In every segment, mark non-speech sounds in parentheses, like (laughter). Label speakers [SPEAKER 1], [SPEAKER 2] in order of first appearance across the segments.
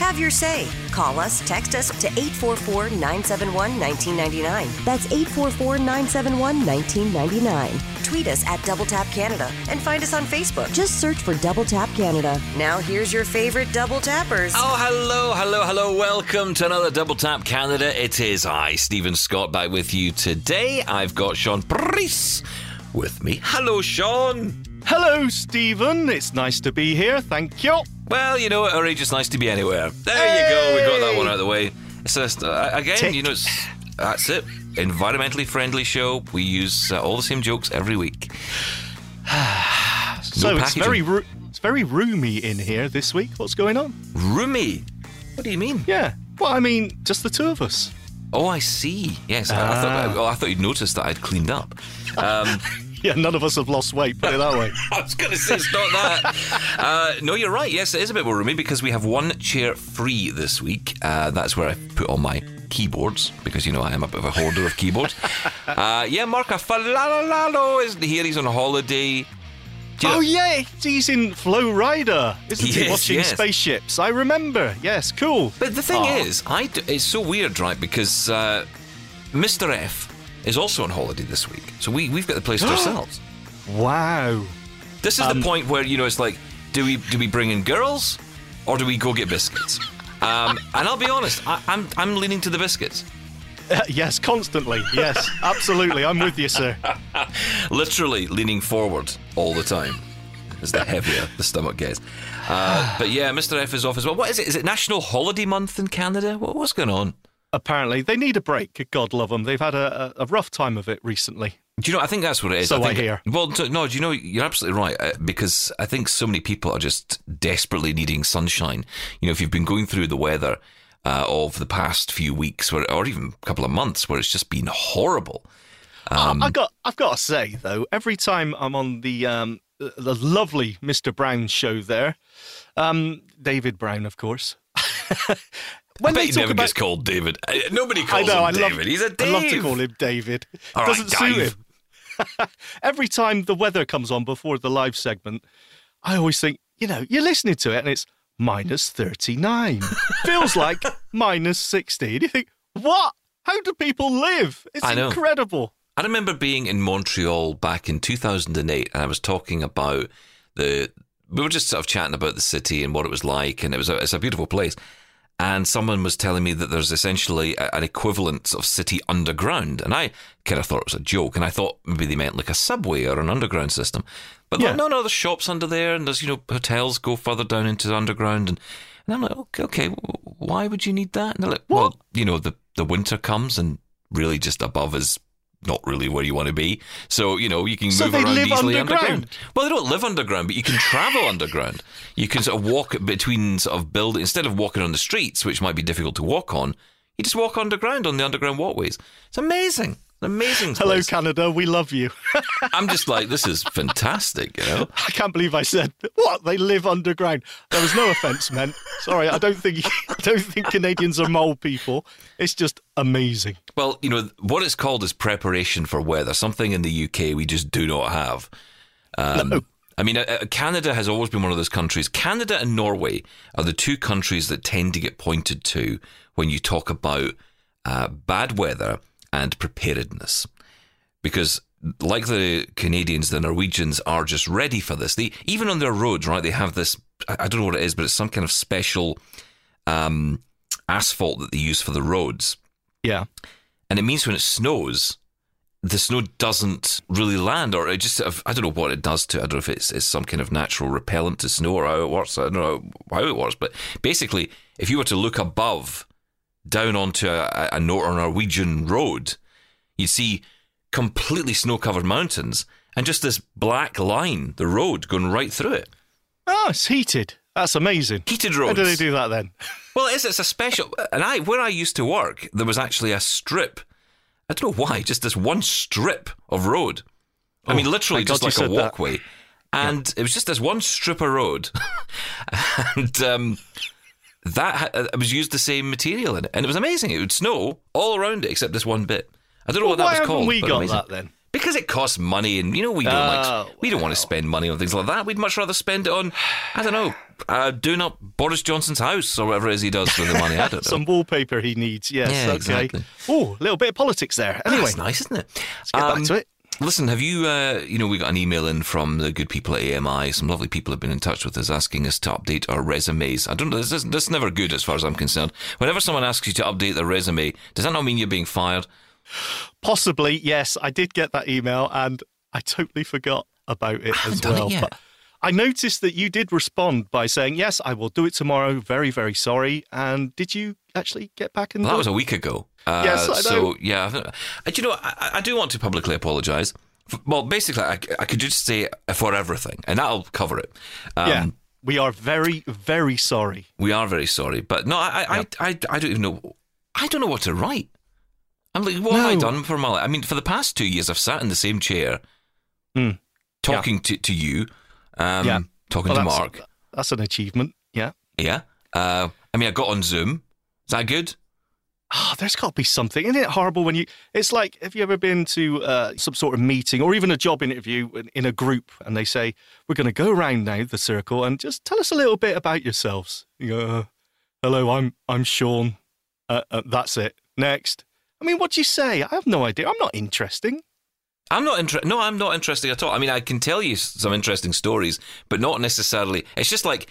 [SPEAKER 1] Have your say. Call us, text us to 844 971 1999. That's 844 971 1999. Tweet us at Double Tap Canada and find us on Facebook. Just search for Double Tap Canada. Now, here's your favorite double tappers.
[SPEAKER 2] Oh, hello, hello, hello. Welcome to another Double Tap Canada. It is I, Stephen Scott, back with you today. I've got Sean Preece with me. Hello, Sean.
[SPEAKER 3] Hello, Stephen. It's nice to be here. Thank you.
[SPEAKER 2] Well, you know what, Ori, just nice to be anywhere. There you go. We got that one out of the way. It's just, uh, again,
[SPEAKER 3] Tick.
[SPEAKER 2] you know, it's, that's it. Environmentally friendly show. We use uh, all the same jokes every week. (sighs)
[SPEAKER 3] so it's very ro- it's very roomy in here this week. What's going on?
[SPEAKER 2] Roomy. What do you mean?
[SPEAKER 3] Yeah. Well, I mean, just the two of us.
[SPEAKER 2] Oh, I see. Yes, I, I thought.
[SPEAKER 3] Ah.
[SPEAKER 2] oh, I thought you'd noticed that I'd cleaned up. Um, (laughs) (laughs)
[SPEAKER 3] Yeah, none of us have lost weight. Put it that way. (laughs)
[SPEAKER 2] I was going to say it's not that. uh, no, you're right. Yes, it is a bit more roomy because we have one chair free this week. Uh, that's where I put all my keyboards because you know I am a bit of a hoarder of keyboards. (laughs) Uh, yeah, Marc Aflalo is here. He's on holiday. You know-
[SPEAKER 3] oh yeah, he's in Florida, isn't he? Watching
[SPEAKER 2] yes.
[SPEAKER 3] spaceships. I remember. Yes, cool.
[SPEAKER 2] But the thing is, I d- it's so weird, right? Because uh, Mr. F is also on holiday this week, so we we've got the place to (gasps) ourselves.
[SPEAKER 3] Wow.
[SPEAKER 2] This is the point where you know it's like, do we do we bring in girls, or do we go get biscuits? (laughs) Um, and I'll be honest, I, I'm I'm leaning to the biscuits.
[SPEAKER 3] Uh, (laughs) yes, constantly. Yes, absolutely. I'm with you, sir. (laughs)
[SPEAKER 2] Literally leaning forward all the time. As the heavier the stomach gets. Uh, but yeah, Mr. F is off as well. What is it? Is it National Holiday Month in Canada? What, what's going on?
[SPEAKER 3] Apparently, they need a break. God love them. They've had a, a, rough time of it recently.
[SPEAKER 2] Do you know? I think that's what it is.
[SPEAKER 3] So I
[SPEAKER 2] think,
[SPEAKER 3] hear.
[SPEAKER 2] Well, no. Do you know? You're absolutely right uh, because I think so many people are just desperately needing sunshine. You know, if you've been going through the weather uh, of the past few weeks, where, or even a couple of months, where it's just been horrible. Um,
[SPEAKER 3] I I got, I've got to say though, every time I'm on the um, the lovely Mr. Brown show there, um, David Brown, of course. (laughs)
[SPEAKER 2] I
[SPEAKER 3] when
[SPEAKER 2] bet
[SPEAKER 3] they
[SPEAKER 2] he
[SPEAKER 3] talk
[SPEAKER 2] never
[SPEAKER 3] about,
[SPEAKER 2] gets called David. Uh, Nobody
[SPEAKER 3] I
[SPEAKER 2] calls
[SPEAKER 3] know,
[SPEAKER 2] him
[SPEAKER 3] I
[SPEAKER 2] David.
[SPEAKER 3] love,
[SPEAKER 2] He's a
[SPEAKER 3] I
[SPEAKER 2] Dave.
[SPEAKER 3] love to call him David.
[SPEAKER 2] All right,
[SPEAKER 3] Doesn't suit him. (laughs) every time the weather comes on before the live segment, I always think, you know, you're listening to it and it's minus 39. (laughs) Feels like minus 60. And you think, what? How do people live? It's
[SPEAKER 2] I
[SPEAKER 3] incredible.
[SPEAKER 2] I remember being in Montreal back in 2008, and I was talking about the. We were just sort of chatting about the city and what it was like, and it was a, it's a beautiful place. And someone was telling me that there's essentially a, an equivalent of city underground, and I kind of thought it was a joke, and I thought maybe they meant like a subway or an underground system. But
[SPEAKER 3] Yeah.
[SPEAKER 2] no, no, there's shops under there, and there's you know hotels go further down into the underground, and and I'm like, okay, okay, why would you need that? And they're like, well, you know, the the winter comes, and really just above is not really where you want to be. So, you know, you can
[SPEAKER 3] So
[SPEAKER 2] move around easily
[SPEAKER 3] underground?
[SPEAKER 2] Well, they don't live underground, but you can travel underground. You can sort of walk between sort of buildings instead of walking on the streets, which might be difficult to walk on. You just walk underground on the underground walkways. It's amazing. Amazing.
[SPEAKER 3] Hello,
[SPEAKER 2] place.
[SPEAKER 3] Canada. We love you. (laughs)
[SPEAKER 2] I'm just like, this is fantastic, you know?
[SPEAKER 3] I can't believe I said what they live underground. There was no offence meant. Sorry, I don't think (laughs) I don't think Canadians are mole people. It's just amazing.
[SPEAKER 2] Well, you know, what it's called is preparation for weather, something in the UK we just do not have. Um, I mean, uh, uh, Canada has always been one of those countries. Canada and Norway are the two countries that tend to get pointed to when you talk about uh, bad weather and preparedness. Because, like the Canadians, the Norwegians are just ready for this. They even on their roads, right? They have this. I don't know what it is, but it's some kind of special um, asphalt that they use for the roads
[SPEAKER 3] Yeah.
[SPEAKER 2] and it means when it snows, the snow doesn't really land, or it just. I don't know what it does to. I don't know if it's, it's some kind of natural repellent to snow or how it works. I don't know how it works, but basically, if you were to look above, down onto a, a Nor- Norwegian road, you'd see completely snow-covered mountains and just this black line, the road going right through it.
[SPEAKER 3] Oh, it's heated. That's amazing.
[SPEAKER 2] Heated roads.
[SPEAKER 3] How do they do that then? (laughs)
[SPEAKER 2] Well, it is. It's a special. And I, where I used to work, there was actually a strip. I don't know why, just this one strip of road. I mean,
[SPEAKER 3] Oh,
[SPEAKER 2] literally just like a
[SPEAKER 3] said that.
[SPEAKER 2] walkway. And it was just this one strip of road. (laughs) and um, that ha- uh, was used the same material in it, and it was amazing. It would snow all around it except this one bit. I don't know
[SPEAKER 3] Well,
[SPEAKER 2] what
[SPEAKER 3] why
[SPEAKER 2] that was
[SPEAKER 3] haven't
[SPEAKER 2] called.
[SPEAKER 3] we got
[SPEAKER 2] amazing.
[SPEAKER 3] that then?
[SPEAKER 2] Because it costs money, and you know we don't like
[SPEAKER 3] Oh,
[SPEAKER 2] we don't want to spend money on things like that. We'd much rather spend it on I don't know, uh, doing up Boris Johnson's house or whatever it is he does with the money. I don't (laughs) know.
[SPEAKER 3] Some wallpaper he needs. Yes.
[SPEAKER 2] Yeah,
[SPEAKER 3] okay.
[SPEAKER 2] exactly.
[SPEAKER 3] Oh, a little bit of politics there. Anyway,
[SPEAKER 2] That's nice, isn't it?
[SPEAKER 3] let's get back
[SPEAKER 2] Um,
[SPEAKER 3] to it.
[SPEAKER 2] Listen, have you, uh, you know, we got an email in from the good people at AMI. Some lovely people have been in touch with us asking us to update our resumes. I don't know, this is, this is never good as far as I'm concerned. Whenever someone asks you to update their resume, does that not mean you're being fired?
[SPEAKER 3] Possibly, yes. I did get that email and I totally forgot about it as
[SPEAKER 2] done it
[SPEAKER 3] well.
[SPEAKER 2] yet.
[SPEAKER 3] But I noticed that you did respond by saying, Yes, I will do it tomorrow. Very, very sorry. And did you actually get back and
[SPEAKER 2] Well, that was a week ago. Uh,
[SPEAKER 3] Yes, I know.
[SPEAKER 2] So, yeah. I uh, do you know, I, I do want to publicly apologise. Well, basically, I, I could just say for everything, and that'll cover it. Um,
[SPEAKER 3] Yeah. We are very, very sorry.
[SPEAKER 2] We are very sorry, but no, I, I, I, I, I don't even know. I don't know what to write. I'm like, what have I done for my life? I mean, for the past two years, I've sat in the same chair,
[SPEAKER 3] Hmm.
[SPEAKER 2] talking to, to you, um,
[SPEAKER 3] Yeah.
[SPEAKER 2] talking
[SPEAKER 3] Well,
[SPEAKER 2] to
[SPEAKER 3] that's-
[SPEAKER 2] Marc.
[SPEAKER 3] That's an achievement. Yeah.
[SPEAKER 2] Yeah. Uh, I mean, I got on Zoom. Is that good?
[SPEAKER 3] Oh, there's got to be something. Isn't it horrible when you? It's like, have you ever been to uh, some sort of meeting or even a job interview in, a group, and they say, "We're going to go around now the circle and just tell us a little bit about yourselves." You go, uh, "Hello, I'm I'm Sean. Uh, uh, that's it. Next." I mean, what do you say? I have no idea. I'm not interesting.
[SPEAKER 2] I'm not interested. No, I'm not interesting at all. I mean, I can tell you some interesting stories, but not necessarily. It's just like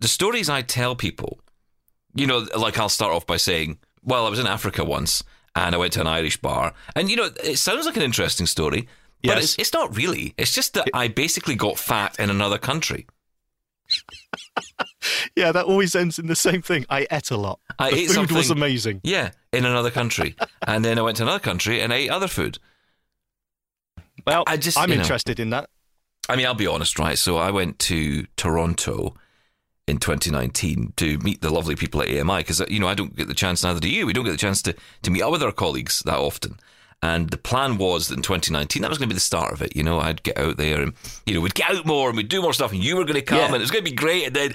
[SPEAKER 2] the stories I tell people. You know, like I'll start off by saying, "Well, I was in Africa once, and I went to an Irish bar," and you know, it sounds like an interesting story, but
[SPEAKER 3] Yes.
[SPEAKER 2] it's, it's not really. It's just that I basically got fat in another country. (laughs)
[SPEAKER 3] Yeah, that always ends in the same thing. I ate a lot.
[SPEAKER 2] I
[SPEAKER 3] the
[SPEAKER 2] ate
[SPEAKER 3] food was amazing.
[SPEAKER 2] Yeah, in another country, (laughs) and then I went to another country and ate other food.
[SPEAKER 3] Well,
[SPEAKER 2] I just-
[SPEAKER 3] I'm
[SPEAKER 2] you know.
[SPEAKER 3] interested in that.
[SPEAKER 2] I mean, I'll be honest, right? So I went to Toronto in 2019 to meet the lovely people at AMI because you know I don't get the chance, neither do you. We don't get the chance to to meet up with our colleagues that often. And the plan was that in 2019 that was going to be the start of it. You know, I'd get out there and you know we'd get out more and we'd do more stuff, and you were going to come
[SPEAKER 3] Yeah.
[SPEAKER 2] and it was going to be great. And then,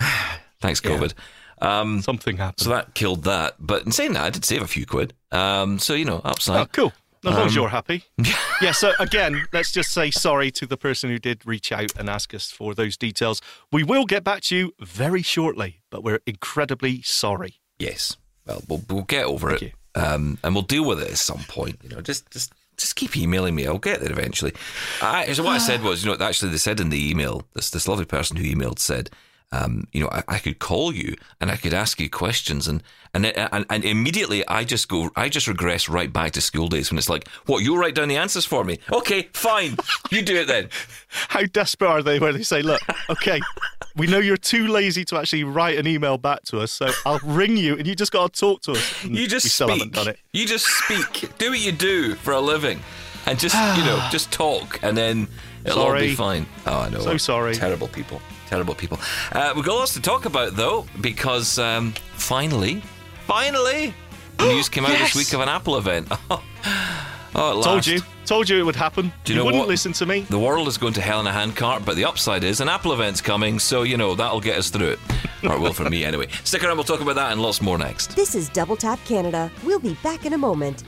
[SPEAKER 2] (sighs) thanks COVID. Um,
[SPEAKER 3] Something happened.
[SPEAKER 2] so that killed that. But in saying that, I did save a few quid. Um, so you know, upside.
[SPEAKER 3] Oh, cool. As long as
[SPEAKER 2] Um,
[SPEAKER 3] you're happy. (laughs) yeah, so again, let's just say sorry to the person who did reach out and ask us for those details. We will get back to you very shortly, but we're incredibly sorry.
[SPEAKER 2] Yes. Well, we'll, we'll get over
[SPEAKER 3] Thank
[SPEAKER 2] it, um, and we'll deal with it at some point. You know, just just just keep emailing me. I'll get there eventually. I, so what I said was, you know, actually they said in the email, this this lovely person who emailed said, um, you know, I, I could call you and I could ask you questions, and and, and and immediately I just go, I just regress right back to school days when it's like, what you'll write down the answers for me? Okay, fine, you do it then. (laughs)
[SPEAKER 3] How desperate are they when they say, look, okay, we know you're too lazy to actually write an email back to us, so I'll ring you and you just got to talk to us. And
[SPEAKER 2] You just
[SPEAKER 3] we still
[SPEAKER 2] speak.
[SPEAKER 3] haven't done it.
[SPEAKER 2] You just speak. do what you do for a living, and just you know, (sighs) just talk, and then it'll all be fine. Oh, I know.
[SPEAKER 3] So sorry.
[SPEAKER 2] Terrible people. Terrible people. Uh, we've got lots to talk about though, because um, finally, finally, (gasps) news came out
[SPEAKER 3] Yes.
[SPEAKER 2] this week of an Apple event. (laughs) oh, at
[SPEAKER 3] Told
[SPEAKER 2] last.
[SPEAKER 3] you. Told you it would happen.
[SPEAKER 2] Do you know
[SPEAKER 3] wouldn't
[SPEAKER 2] what?
[SPEAKER 3] listen to me.
[SPEAKER 2] The world is going to hell in a handcart, but the upside is an Apple event's coming, so you know that'll get us through it, or it will for me anyway. (laughs) Stick around, we'll talk about that and lots more next.
[SPEAKER 1] This is Double Tap Canada. We'll be back in a moment.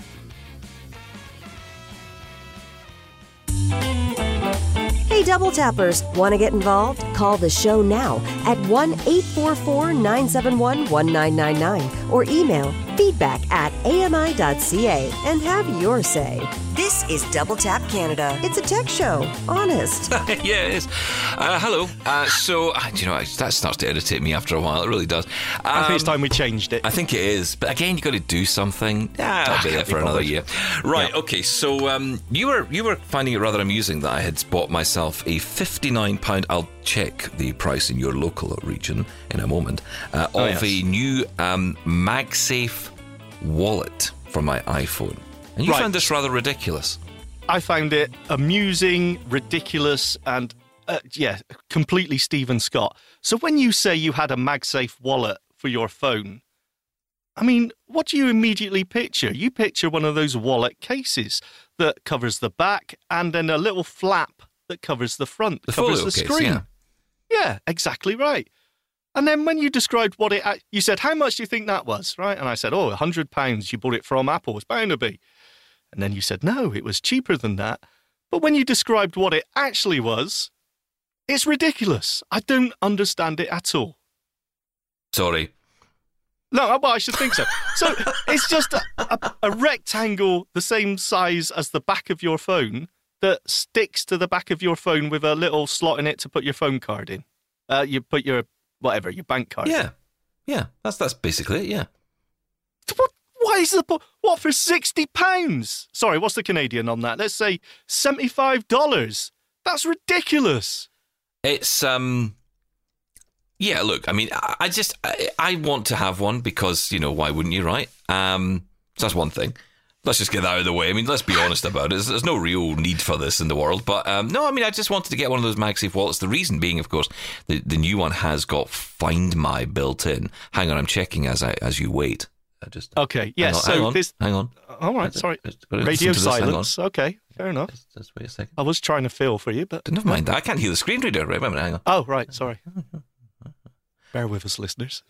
[SPEAKER 1] Hey, Double Tappers, want to get involved? Call the show now at 1 844 971 1999 or email feedback at ami.ca and have your say. This is Double Tap Canada. It's a tech show, honest.
[SPEAKER 2] yeah, it is. Uh, hello. Uh, so, uh, do you know, that starts to irritate me after a while. It really does.
[SPEAKER 3] I think it's
[SPEAKER 2] Um,
[SPEAKER 3] time we changed it.
[SPEAKER 2] I think it is, but again, you've got to do something. Yeah, I'll be there
[SPEAKER 3] can't be
[SPEAKER 2] for another
[SPEAKER 3] bothered.
[SPEAKER 2] year. Right. Okay. So um, you were you were finding it rather amusing that I had bought myself a fifty nine pound. I'll check the price in your local region in a moment uh, of
[SPEAKER 3] Oh, yes.
[SPEAKER 2] a new um, MagSafe wallet for my iPhone, and you
[SPEAKER 3] Right.
[SPEAKER 2] found this rather ridiculous.
[SPEAKER 3] I found it amusing, ridiculous, and uh, yeah, completely Stephen Scott. So when you say you had a MagSafe wallet for your phone, I mean, what do you immediately picture? You picture one of those wallet cases that covers the back and then a little flap that covers the front,
[SPEAKER 2] The
[SPEAKER 3] covers the
[SPEAKER 2] case,
[SPEAKER 3] screen.
[SPEAKER 2] yeah.
[SPEAKER 3] Yeah, exactly right. And then when you described what it, you said, how much do you think that was, right? And I said, oh, £100. You bought it from Apple. It's bound to be. And then you said, no, it was cheaper than that. But when you described what it actually was, it's ridiculous. I don't understand it at all.
[SPEAKER 2] Sorry.
[SPEAKER 3] No, well, I should think so. So (laughs) it's just a, a, a rectangle the same size as the back of your phone that sticks to the back of your phone with a little slot in it to put your phone card in. Uh, you put your whatever your bank card.
[SPEAKER 2] Yeah. Yeah. That's that's basically it. Yeah.
[SPEAKER 3] What? Why is the what for sixty pounds? Sorry, what's the Canadian on that? Let's say seventy five dollars. That's ridiculous.
[SPEAKER 2] It's um yeah, look, I mean I, I just I, I want to have one because, you know, why wouldn't you, right? Um so that's one thing. Let's just get that out of the way. I mean, let's be honest about it. There's, there's no real need for this in the world. But um, no, I mean, I just wanted to get one of those MagSafe wallets. The reason being, of course, the, the new one has got Find My built in. Hang on, I'm checking as I as you wait. I just
[SPEAKER 3] Okay, yes.
[SPEAKER 2] on,
[SPEAKER 3] so
[SPEAKER 2] hang on,
[SPEAKER 3] this.
[SPEAKER 2] hang on.
[SPEAKER 3] All right, sorry. Radio
[SPEAKER 2] listen to this, hang on.
[SPEAKER 3] silence. Okay, fair enough.
[SPEAKER 2] Just, just wait a second.
[SPEAKER 3] I was trying to feel for you, but
[SPEAKER 2] Never mind that. I can't hear the screen reader. Right, wait a minute, hang on.
[SPEAKER 3] oh, right. Sorry. Bear with us, listeners.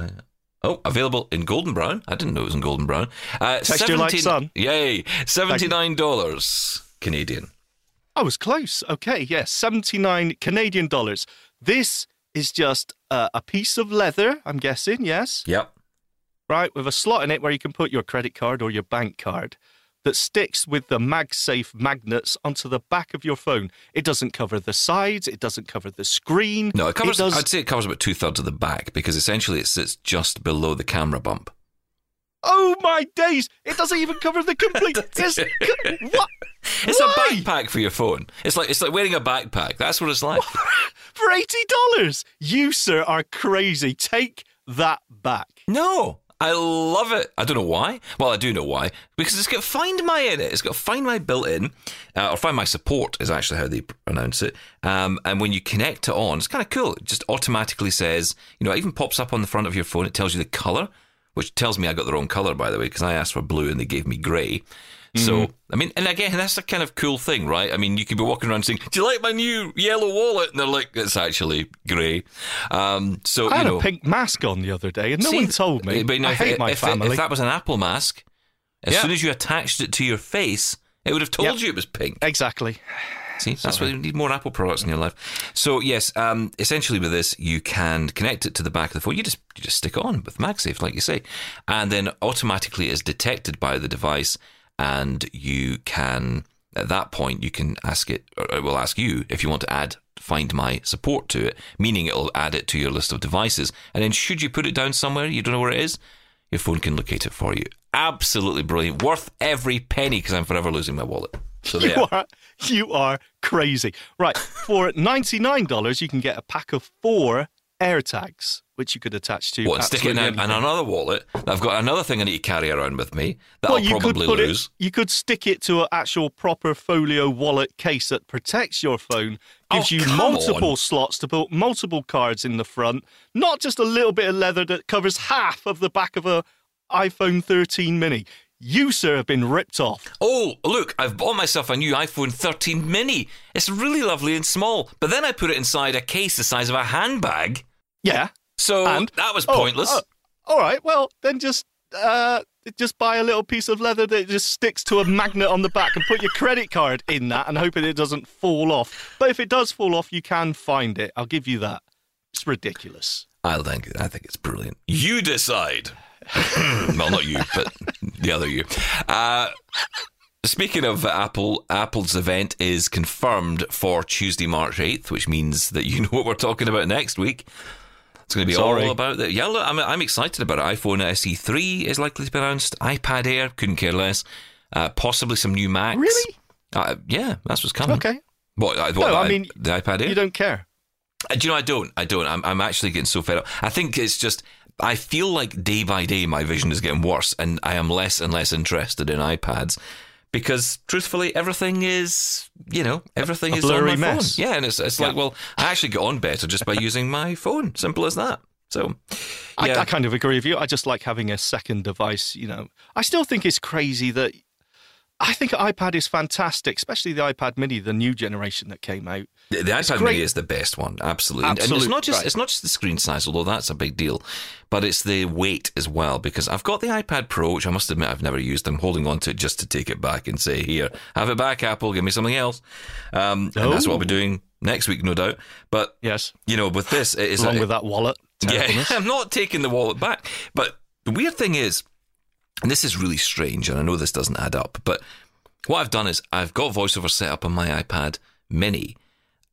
[SPEAKER 2] Oh, available in golden brown. I didn't know it was in golden brown. Uh,
[SPEAKER 3] Texture like sun.
[SPEAKER 2] Yay! Seventy-nine dollars Canadian.
[SPEAKER 3] I was close. Okay, yes, 79 Canadian dollars. This is just uh, a piece of leather, I'm guessing, yes?
[SPEAKER 2] Yep.
[SPEAKER 3] Right, with a slot in it where you can put your credit card or your bank card that sticks with the MagSafe magnets onto the back of your phone. It doesn't cover the sides, it doesn't cover the screen.
[SPEAKER 2] No, it covers.
[SPEAKER 3] does-
[SPEAKER 2] I'd say it covers about two thirds of the back because essentially it sits just below the camera bump.
[SPEAKER 3] Oh my days! It doesn't even cover the complete. (laughs) it's, what?
[SPEAKER 2] It's
[SPEAKER 3] Why?
[SPEAKER 2] a backpack for your phone. It's like it's like wearing a backpack. That's what it's like. (laughs)
[SPEAKER 3] For eighty dollars, you sir are crazy. Take that back.
[SPEAKER 2] No, I love it. I don't know why. Well, I do know why because it's got Find My in it. It's got Find My built in, uh, or Find My support is actually how they pronounce it. Um, and when you connect it on, it's kind of cool. It just automatically says, you know, it even pops up on the front of your phone. It tells you the color, which tells me I got the wrong color by the way because I asked for blue and they gave me So I mean, and again, that's a kind of cool thing, right? I mean, you could be walking around saying, "Do you like my new yellow wallet?" And they're like, "It's actually grey." Um, so
[SPEAKER 3] I had
[SPEAKER 2] know,
[SPEAKER 3] a pink mask on the other day, and no
[SPEAKER 2] See,
[SPEAKER 3] one told me.
[SPEAKER 2] But, you know,
[SPEAKER 3] I
[SPEAKER 2] if,
[SPEAKER 3] hate my
[SPEAKER 2] if,
[SPEAKER 3] family.
[SPEAKER 2] if that was an Apple mask, as
[SPEAKER 3] Yeah.
[SPEAKER 2] soon as you attached it to your face, it would have told
[SPEAKER 3] Yep.
[SPEAKER 2] you it was pink.
[SPEAKER 3] exactly.
[SPEAKER 2] See, that's why you need more Apple products in your life. So yes, um, essentially with this, you can connect it to the back of the phone. You just you just stick it on with MagSafe, like you say, and then automatically is detected by the device, and you can at that point you can ask it, or it will ask you if you want to add Find My support to it, meaning it'll add it to your list of devices, and then should you put it down somewhere you don't know where it is, your phone can locate it for you. Absolutely brilliant, worth every penny because I'm forever losing my wallet. So there.
[SPEAKER 3] You are you are crazy. Right. For ninety nine dollars you can get a pack of four AirTags, which you could attach to
[SPEAKER 2] What, and stick it in, another wallet? I've got another thing I need to carry around with me that
[SPEAKER 3] well,
[SPEAKER 2] I'll
[SPEAKER 3] you could
[SPEAKER 2] probably lose.
[SPEAKER 3] it. You could stick it to an actual proper folio wallet case that protects your phone, gives
[SPEAKER 2] Oh,
[SPEAKER 3] you multiple
[SPEAKER 2] on.
[SPEAKER 3] slots to put multiple cards in the front, not just a little bit of leather that covers half of the back of a iPhone 13 mini. You, sir, have been ripped off.
[SPEAKER 2] Oh, look, I've bought myself a new iPhone 13 mini. It's really lovely and small, but then I put it inside a case the size of a handbag.
[SPEAKER 3] Yeah.
[SPEAKER 2] So
[SPEAKER 3] And?
[SPEAKER 2] that was
[SPEAKER 3] Oh,
[SPEAKER 2] pointless.
[SPEAKER 3] oh, all right. Well, then just uh, just buy a little piece of leather that just sticks to a magnet on the back and put your credit card in that and hoping it doesn't fall off. But if it does fall off, you can find it. I'll give you that. It's ridiculous.
[SPEAKER 2] I think I think it's brilliant. You decide. (laughs) well, not you, but the other you. Uh, speaking of Apple, Apple's event is confirmed for Tuesday, March eighth, which means that you know what we're talking about next week. It's going to be
[SPEAKER 3] Sorry.
[SPEAKER 2] all about that. Yeah, look, I'm, I'm excited about it. iPhone SE three is likely to be announced. iPad Air, couldn't care less. Uh, possibly some new Macs.
[SPEAKER 3] Really?
[SPEAKER 2] Uh, yeah, that's what's coming.
[SPEAKER 3] Okay.
[SPEAKER 2] What? uh, what
[SPEAKER 3] No,
[SPEAKER 2] the
[SPEAKER 3] I
[SPEAKER 2] i-
[SPEAKER 3] mean,
[SPEAKER 2] the iPad Air.
[SPEAKER 3] You don't care.
[SPEAKER 2] Uh, Do you know I don't? I don't. I'm, I'm actually getting so fed up. I think it's just I feel like day by day my vision is getting worse, and I am less and less interested in iPads because truthfully everything is you know everything
[SPEAKER 3] A
[SPEAKER 2] is on
[SPEAKER 3] blurry
[SPEAKER 2] my
[SPEAKER 3] mess.
[SPEAKER 2] phone. Yeah, and it's it's like well I actually get on better just by using my phone. Simple as that. So yeah,
[SPEAKER 3] I, I kind of agree with you. I just like having a second device. You know, I still think it's crazy that I think iPad is fantastic, especially the iPad Mini, the new generation that came out.
[SPEAKER 2] The, the iPad. Mini is the best one, absolutely. And- and it's not just
[SPEAKER 3] right.
[SPEAKER 2] it's not just the screen size, although that's a big deal, but it's the weight as well. Because I've got the iPad Pro, which I must admit I've never used. I'm holding on to it just to take it back and say, "Here, have it back, Apple. Give me something else." Um, and that's what I'll be
[SPEAKER 3] Oh.
[SPEAKER 2] doing next week, no doubt. But
[SPEAKER 3] Yes,
[SPEAKER 2] you know, with this, it is
[SPEAKER 3] along
[SPEAKER 2] a-
[SPEAKER 3] with that wallet.
[SPEAKER 2] yeah, (laughs) I'm not taking the wallet back. But the weird thing is, and this is really strange, and I know this doesn't add up, but what I've done is I've got VoiceOver set up on my iPad Mini,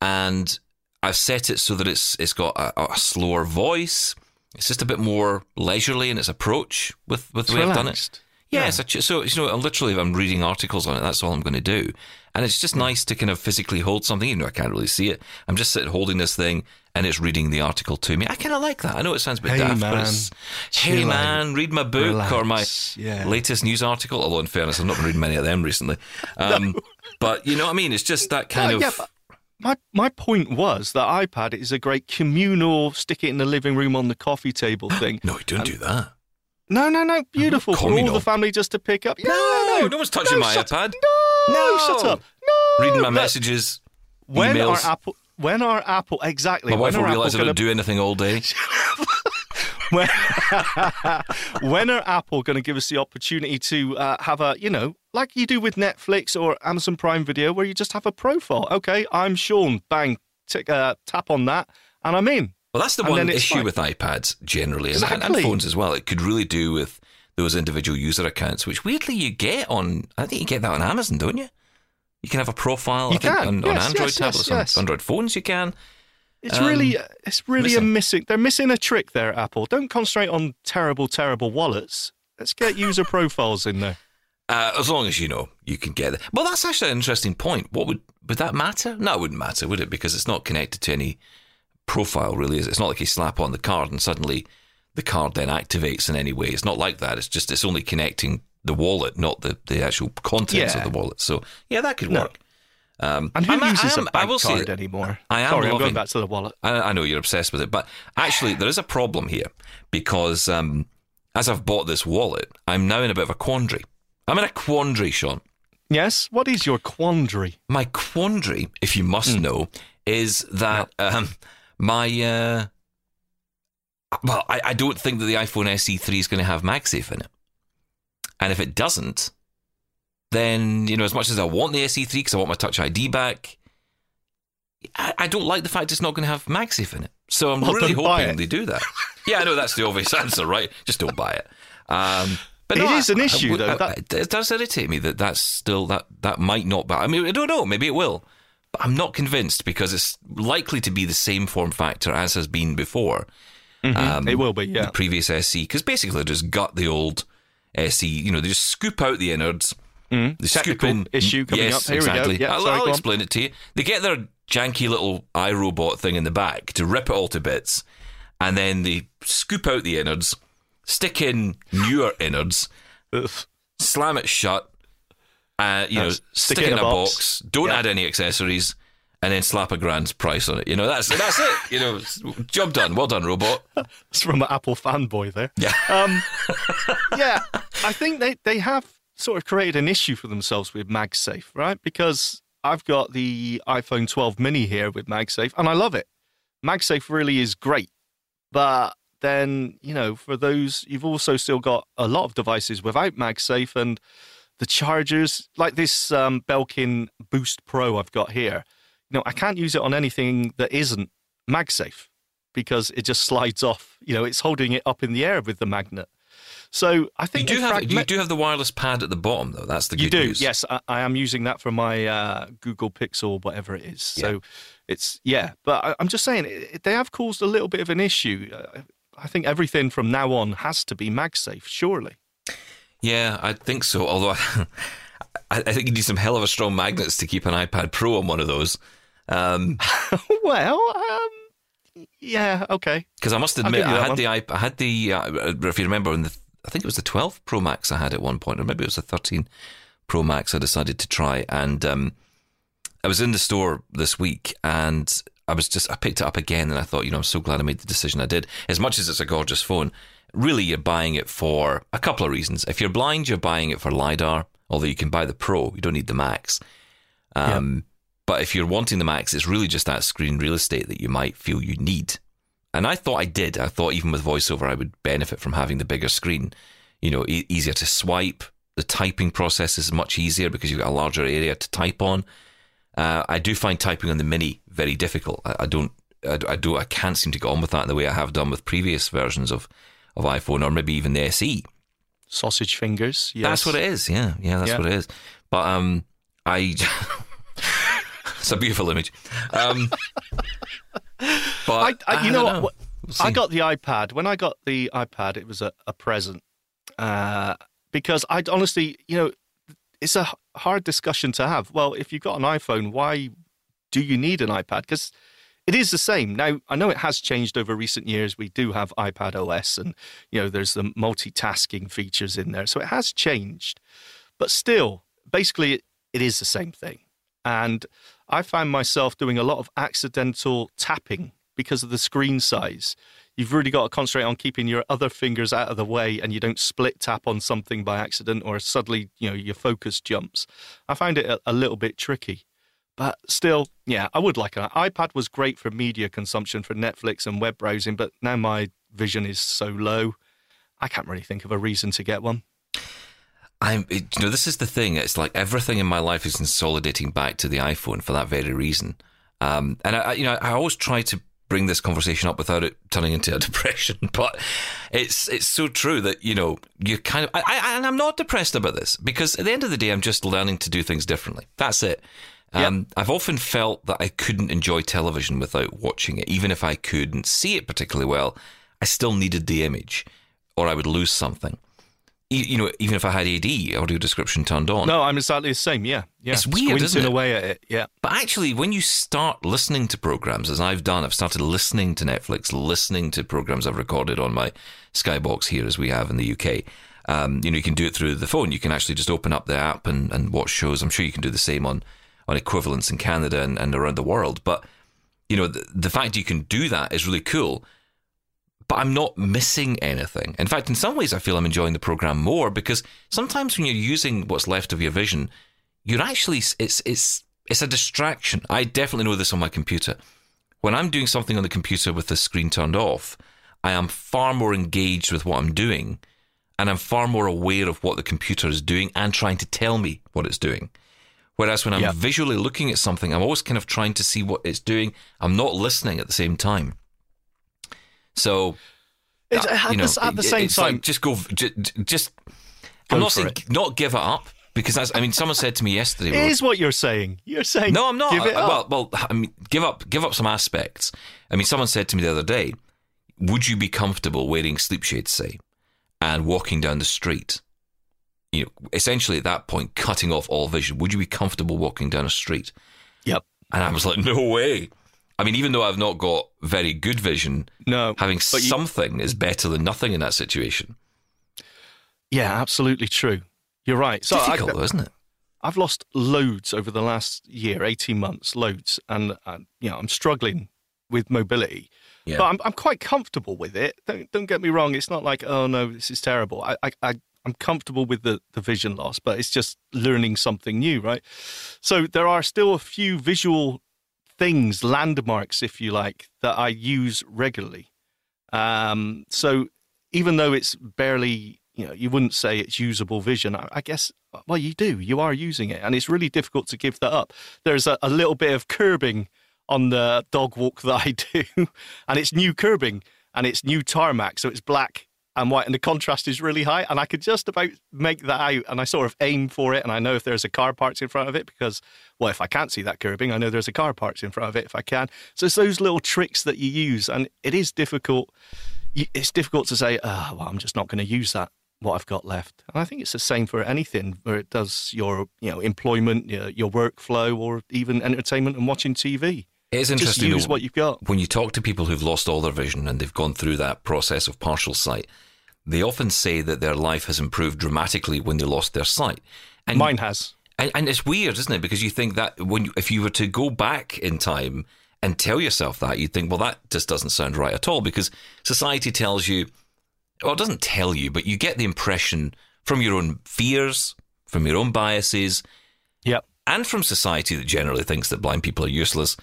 [SPEAKER 2] and I've set it so that it's it's got a, a slower voice. It's just a bit more leisurely in its approach with with the way I've done it.
[SPEAKER 3] relaxed.
[SPEAKER 2] Yeah, it's a so you know, I'm literally if I'm reading articles on it, that's all I'm going to do, and it's just nice to kind of physically hold something. Even though I can't really see it, I'm just sitting holding this thing, and it's reading the article to me. I kind of like that. I know it sounds a bit
[SPEAKER 3] Hey,
[SPEAKER 2] daft, but
[SPEAKER 3] man.
[SPEAKER 2] it's hey man, read my book or my
[SPEAKER 3] Yeah.
[SPEAKER 2] latest news article. Although in fairness, I've not been reading many of them recently. (laughs) Um, But you know what I mean? It's just that kind
[SPEAKER 3] No,
[SPEAKER 2] of.
[SPEAKER 3] yeah, my my point was that iPad is a great communal, stick it in the living room on the coffee table (gasps) thing.
[SPEAKER 2] no, don't do that.
[SPEAKER 3] No, no, no, beautiful for all the family just to pick up. Yeah,
[SPEAKER 2] No,
[SPEAKER 3] no,
[SPEAKER 2] no one's touching
[SPEAKER 3] no,
[SPEAKER 2] my
[SPEAKER 3] shut-
[SPEAKER 2] iPad.
[SPEAKER 3] No,
[SPEAKER 2] No.
[SPEAKER 3] shut up. No,
[SPEAKER 2] Reading my messages.
[SPEAKER 3] When
[SPEAKER 2] emails.
[SPEAKER 3] our Apple, when our Apple, exactly.
[SPEAKER 2] My wife will realise I don't do anything all day. (laughs)
[SPEAKER 3] when, (laughs) when are Apple going to give us the opportunity to uh, have a, you know, like you do with Netflix or Amazon Prime Video, where you just have a profile? Okay, I'm Sean. Bang, tick, uh, tap on that, and I'm in.
[SPEAKER 2] Well, that's the
[SPEAKER 3] And
[SPEAKER 2] one issue
[SPEAKER 3] fine.
[SPEAKER 2] with iPads generally, and, and- and phones as well. It could really do with those individual user accounts, which weirdly you get on. I think you get that on Amazon, don't you? You can have a profile.
[SPEAKER 3] You
[SPEAKER 2] I
[SPEAKER 3] can.
[SPEAKER 2] on, on Android
[SPEAKER 3] yes,
[SPEAKER 2] tablets,
[SPEAKER 3] yes, yes.
[SPEAKER 2] on Android phones. You can.
[SPEAKER 3] It's
[SPEAKER 2] Um,
[SPEAKER 3] really, it's really a
[SPEAKER 2] missing.
[SPEAKER 3] missing. They're missing a trick there, Apple. Don't concentrate on terrible, terrible wallets. Let's get user (laughs) profiles in there.
[SPEAKER 2] Uh, as long as you know you can get it. Well, that's actually an interesting point. What would would that matter? No, it wouldn't matter, would it? Because it's not connected to any profile, really. Is it? It's not like you slap on the card and suddenly the card then activates in any way. It's not like that. It's just it's only connecting the wallet, not the, the actual contents
[SPEAKER 3] Yeah.
[SPEAKER 2] of the wallet. So yeah, that could
[SPEAKER 3] No.
[SPEAKER 2] work. Um,
[SPEAKER 3] And who
[SPEAKER 2] I'm- I
[SPEAKER 3] uses
[SPEAKER 2] am-
[SPEAKER 3] a
[SPEAKER 2] I
[SPEAKER 3] bank
[SPEAKER 2] will say-
[SPEAKER 3] card anymore?
[SPEAKER 2] I am
[SPEAKER 3] Sorry, I'm
[SPEAKER 2] loving-
[SPEAKER 3] going back to the wallet.
[SPEAKER 2] I, I know you're obsessed with it, but actually, there is a problem here because um, as I've bought this wallet, I'm now in a bit of a quandary. I'm in a quandary, Sean.
[SPEAKER 3] Yes. What is your quandary?
[SPEAKER 2] My quandary, if you must know, is that um, my uh, well, I, I don't think that the iPhone SE3 is going to have MagSafe in it, and if it doesn't, then you know, as much as I want the SE3 because I want my Touch ID back, I, I don't like the fact it's not going to have MagSafe in it. So I'm
[SPEAKER 3] Well,
[SPEAKER 2] really hoping they do that. yeah, I know that's the obvious (laughs) answer, right? Just don't buy it. Um, but
[SPEAKER 3] It
[SPEAKER 2] no,
[SPEAKER 3] is an
[SPEAKER 2] I- I
[SPEAKER 3] issue,
[SPEAKER 2] would-
[SPEAKER 3] though.
[SPEAKER 2] I-
[SPEAKER 3] That-
[SPEAKER 2] it does irritate me that that's still that that might not. Be, I mean, I don't know. Maybe it will, but I'm not convinced because it's likely to be the same form factor as has been before. Um,
[SPEAKER 3] it will be, yeah.
[SPEAKER 2] the previous SE because basically they just gut the old SE. You know, they just scoop out the innards. They scoop in
[SPEAKER 3] issue coming
[SPEAKER 2] yes,
[SPEAKER 3] up. Here we go.
[SPEAKER 2] exactly.
[SPEAKER 3] Yeah,
[SPEAKER 2] I'll,
[SPEAKER 3] sorry,
[SPEAKER 2] I'll explain it to you. They get their janky little iRobot thing in the back to rip it all to bits, and then they scoop out the innards, stick in newer innards, slam it shut, uh, you know,
[SPEAKER 3] That's-
[SPEAKER 2] stick, it in a box, don't
[SPEAKER 3] Yeah.
[SPEAKER 2] add any accessories, and then slap a grand's price on it. You know, that's that's it. You know, job done. Well done, robot.
[SPEAKER 3] It's from an Apple fanboy there.
[SPEAKER 2] Yeah.
[SPEAKER 3] Um, yeah, I think they, they have sort of created an issue for themselves with MagSafe, right? Because I've got the iPhone 12 mini here with MagSafe, and I love it. MagSafe really is great. But then, you know, for those, you've also still got a lot of devices without MagSafe and the chargers, like this um, Belkin Boost Pro I've got here. You know, I can't use it on anything that isn't MagSafe because it just slides off. You know, it's holding it up in the air with the magnet. So I
[SPEAKER 2] You
[SPEAKER 3] think
[SPEAKER 2] do have
[SPEAKER 3] fragment-
[SPEAKER 2] you do have the wireless pad at the bottom though. That's the good
[SPEAKER 3] you do,
[SPEAKER 2] news.
[SPEAKER 3] yes. I, I am using that for my uh, Google Pixel, whatever it is. So it's yeah, but I, I'm just saying it, they have caused a little bit of an issue. Uh, I think everything from now on has to be MagSafe, surely.
[SPEAKER 2] Yeah, I think so. Although (laughs) I, I think you need some hell of a strong magnets to keep an iPad Pro on one of those. Um, (laughs)
[SPEAKER 3] well, um, yeah, okay.
[SPEAKER 2] Because I must admit, I had the iP- I had the uh, if you remember, in the I think it was the 12 Pro Max I had at one point, or maybe it was the 13 Pro Max I decided to try, and um, I was in the store this week, and I was just I picked it up again, and I thought, you know, I'm so glad I made the decision I did. As much as it's a gorgeous phone, really you're buying it for a couple of reasons. If you're blind, you're buying it for lidar Although you can buy the Pro, you don't need the Max. Um, But if you're wanting the Max, it's really just that screen real estate that you might feel you need. And I thought I did. I thought even with voiceover, I would benefit from having the bigger screen. You know, e- easier to swipe. The typing process is much easier because you've got a larger area to type on. Uh, I do find typing on the Mini very difficult. I, I don't, I, I don't, I can't seem to get on with that in the way I have done with previous versions of of iPhone or maybe even the SE.
[SPEAKER 3] Sausage fingers. Yes.
[SPEAKER 2] That's what it is. Yeah, yeah, that's
[SPEAKER 3] Yeah.
[SPEAKER 2] what it is. But um, I. (laughs) it's a beautiful image. Um, (laughs) but
[SPEAKER 3] I, I, you know,
[SPEAKER 2] don't
[SPEAKER 3] what?
[SPEAKER 2] We'll
[SPEAKER 3] I got the iPad. When I got the iPad, it was a, a present uh, because I honestly, you know, it's a hard discussion to have. Well, if you've got an iPhone, why do you need an iPad? Because it is the same. Now, I know it has changed over recent years. We do have iPad OS and, you know, there's the multitasking features in there. So it has changed. But still, basically, it is the same thing. And I found myself doing a lot of accidental tapping because of the screen size. You've really got to concentrate on keeping your other fingers out of the way and you don't split tap on something by accident or suddenly, you know, your focus jumps. I find it a, a little bit tricky. But still, yeah, I would like an iPad was great for media consumption for Netflix and web browsing, but now my vision is so low, I can't really think of a reason to get one.
[SPEAKER 2] I'm, it, you know, this is the thing. It's like everything in my life is consolidating back to the iPhone for that very reason. Um, and I, I- you know, I always try to bring this conversation up without it turning into a (laughs) depression, but it's it's so true that you know you kind of. I, I, and I'm not depressed about this because at the end of the day, I'm just learning to do things differently. That's it. Um, I've often felt that I couldn't enjoy television without watching it, even if I couldn't see it particularly well. I still needed the image, or I would lose something. You know, even if I had AD audio description turned on.
[SPEAKER 3] No, I'm exactly the same. Yeah, yeah.
[SPEAKER 2] It's weird,
[SPEAKER 3] Squinting
[SPEAKER 2] it?
[SPEAKER 3] away at it. Yeah,
[SPEAKER 2] But actually, when you start listening to programs, as I've done, I've started listening to Netflix, listening to programs I've recorded on my Skybox here, as we have in the UK. Um, you know, you can do it through the phone. You can actually just open up the app and, and watch shows. I'm sure you can do the same on, on equivalents in Canada and, and around the world. But, you know, the, the fact you can do that is really cool. But I'm not missing anything. In fact, in some ways, I feel I'm enjoying the program more because sometimes when you're using what's left of your vision, you're actually it's it's it's a distraction. I definitely know this on my computer. When I'm doing something on the computer with the screen turned off, I am far more engaged with what I'm doing and I'm far more aware of what the computer is doing and trying to tell me what it's doing. Whereas when I'm
[SPEAKER 3] Yeah.
[SPEAKER 2] visually looking at something, I'm always kind of trying to see what it's doing. I'm not listening at the same time. So
[SPEAKER 3] it's,
[SPEAKER 2] uh,
[SPEAKER 3] at,
[SPEAKER 2] you know,
[SPEAKER 3] the, at the same time.
[SPEAKER 2] like just go, just, just
[SPEAKER 3] Go
[SPEAKER 2] I'm not saying
[SPEAKER 3] it.
[SPEAKER 2] not give it up because that's, I mean, someone said to me yesterday.
[SPEAKER 3] it is what you're saying. You're saying
[SPEAKER 2] no, I'm not. I-
[SPEAKER 3] up.
[SPEAKER 2] well, well, I mean, give up, give up some aspects. I mean, someone said to me the other day, "Would you be comfortable wearing sleep shades, say, and walking down the street?" You know, essentially at that point, cutting off all vision. Would you be comfortable walking down a street?
[SPEAKER 3] Yep.
[SPEAKER 2] And I was like, "No way." I mean, even though I've not got very good vision,
[SPEAKER 3] No.
[SPEAKER 2] having
[SPEAKER 3] but you-
[SPEAKER 2] something is better than nothing in that situation.
[SPEAKER 3] yeah, absolutely true. You're right. So I,
[SPEAKER 2] Difficult, though, isn't it?
[SPEAKER 3] I've lost loads over the last year, 18 months, loads. And, uh, you know, I'm struggling with mobility.
[SPEAKER 2] Yeah.
[SPEAKER 3] But I'm, I'm quite comfortable with it. Don't, don't get me wrong. It's not like, oh, no, this is terrible. I, I, I, I'm comfortable with the, the vision loss, but it's just learning something new, right? So there are still a few visual things, landmarks, if you like, that I use regularly. Um, so even though it's barely, you know, you wouldn't say it's usable vision, I, I guess, well, you do. You are using it. And it's really difficult to give that up. There's a, a little bit of curbing on the dog walk that I (laughs) do, and it's new curbing and it's new tarmac. So it's black and white, and the contrast is really high. And I could just about make that out. And I sort of aim for it. And I know if there's a car parked in front of it because, well, if I can't see that curbing, I know there's a car parked in front of it if I can. So it's those little tricks that you use. And it is difficult. It's difficult to say, oh, well, I'm just not going to use that, what I've got left. And I think it's the same for anything where it does your, you know, employment, your, your workflow, or even entertainment and watching TV.
[SPEAKER 2] It is
[SPEAKER 3] Just
[SPEAKER 2] interesting.
[SPEAKER 3] use
[SPEAKER 2] though,
[SPEAKER 3] what you've got.
[SPEAKER 2] when you talk to people who've lost all their vision and they've gone through that process of partial sight, they often say that their life has improved dramatically when they lost their sight. And,
[SPEAKER 3] Mine has.
[SPEAKER 2] and, and it's weird, isn't it? Because you think that when you, if you were to go back in time and tell yourself that, you'd think, well, that just doesn't sound right at all. Because society tells you, well, it doesn't tell you, but you get the impression from your own fears, from your own biases,
[SPEAKER 3] Yep.
[SPEAKER 2] and from society that generally thinks that blind people are useless.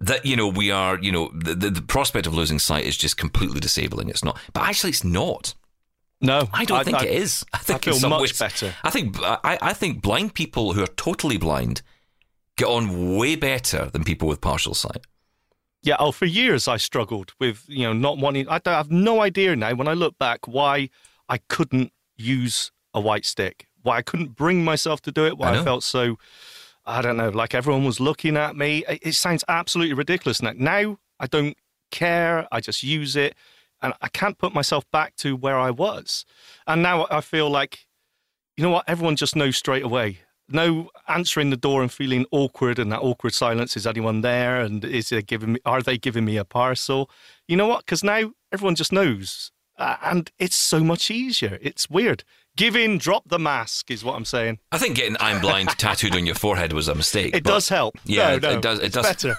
[SPEAKER 2] That you know we are, you know, the, the, the prospect of losing sight is just completely disabling. It's not, but actually, it's not.
[SPEAKER 3] No,
[SPEAKER 2] I don't think it is. I think
[SPEAKER 3] feel
[SPEAKER 2] in some
[SPEAKER 3] much
[SPEAKER 2] ways-
[SPEAKER 3] better.
[SPEAKER 2] I think I, I think blind people who are totally blind get on way better than people with partial sight.
[SPEAKER 3] Yeah, oh, for years I struggled with you know not wanting. I, don't- I have no idea now when I look back why I couldn't use a white stick, why I couldn't bring myself to do it, why
[SPEAKER 2] I
[SPEAKER 3] I, felt so. I don't know, like everyone was looking at me. It, it sounds absolutely ridiculous. Now, now I don't care. I just use it, and I can't put myself back to where I was. And now I feel like, you know what? Everyone just knows straight away. No answering the door and feeling awkward, and that awkward silence. Is anyone there? And is they giving me? Are they giving me a parcel? You know what? Because now everyone just knows, uh, and it's so much easier. It's weird. Give in, drop the mask, is what I'm saying.
[SPEAKER 2] I think getting "I'm blind" (laughs) tattooed on your forehead was a mistake.
[SPEAKER 3] It does help.
[SPEAKER 2] Yeah,
[SPEAKER 3] No,
[SPEAKER 2] it-
[SPEAKER 3] no,
[SPEAKER 2] it does- it does.
[SPEAKER 3] better.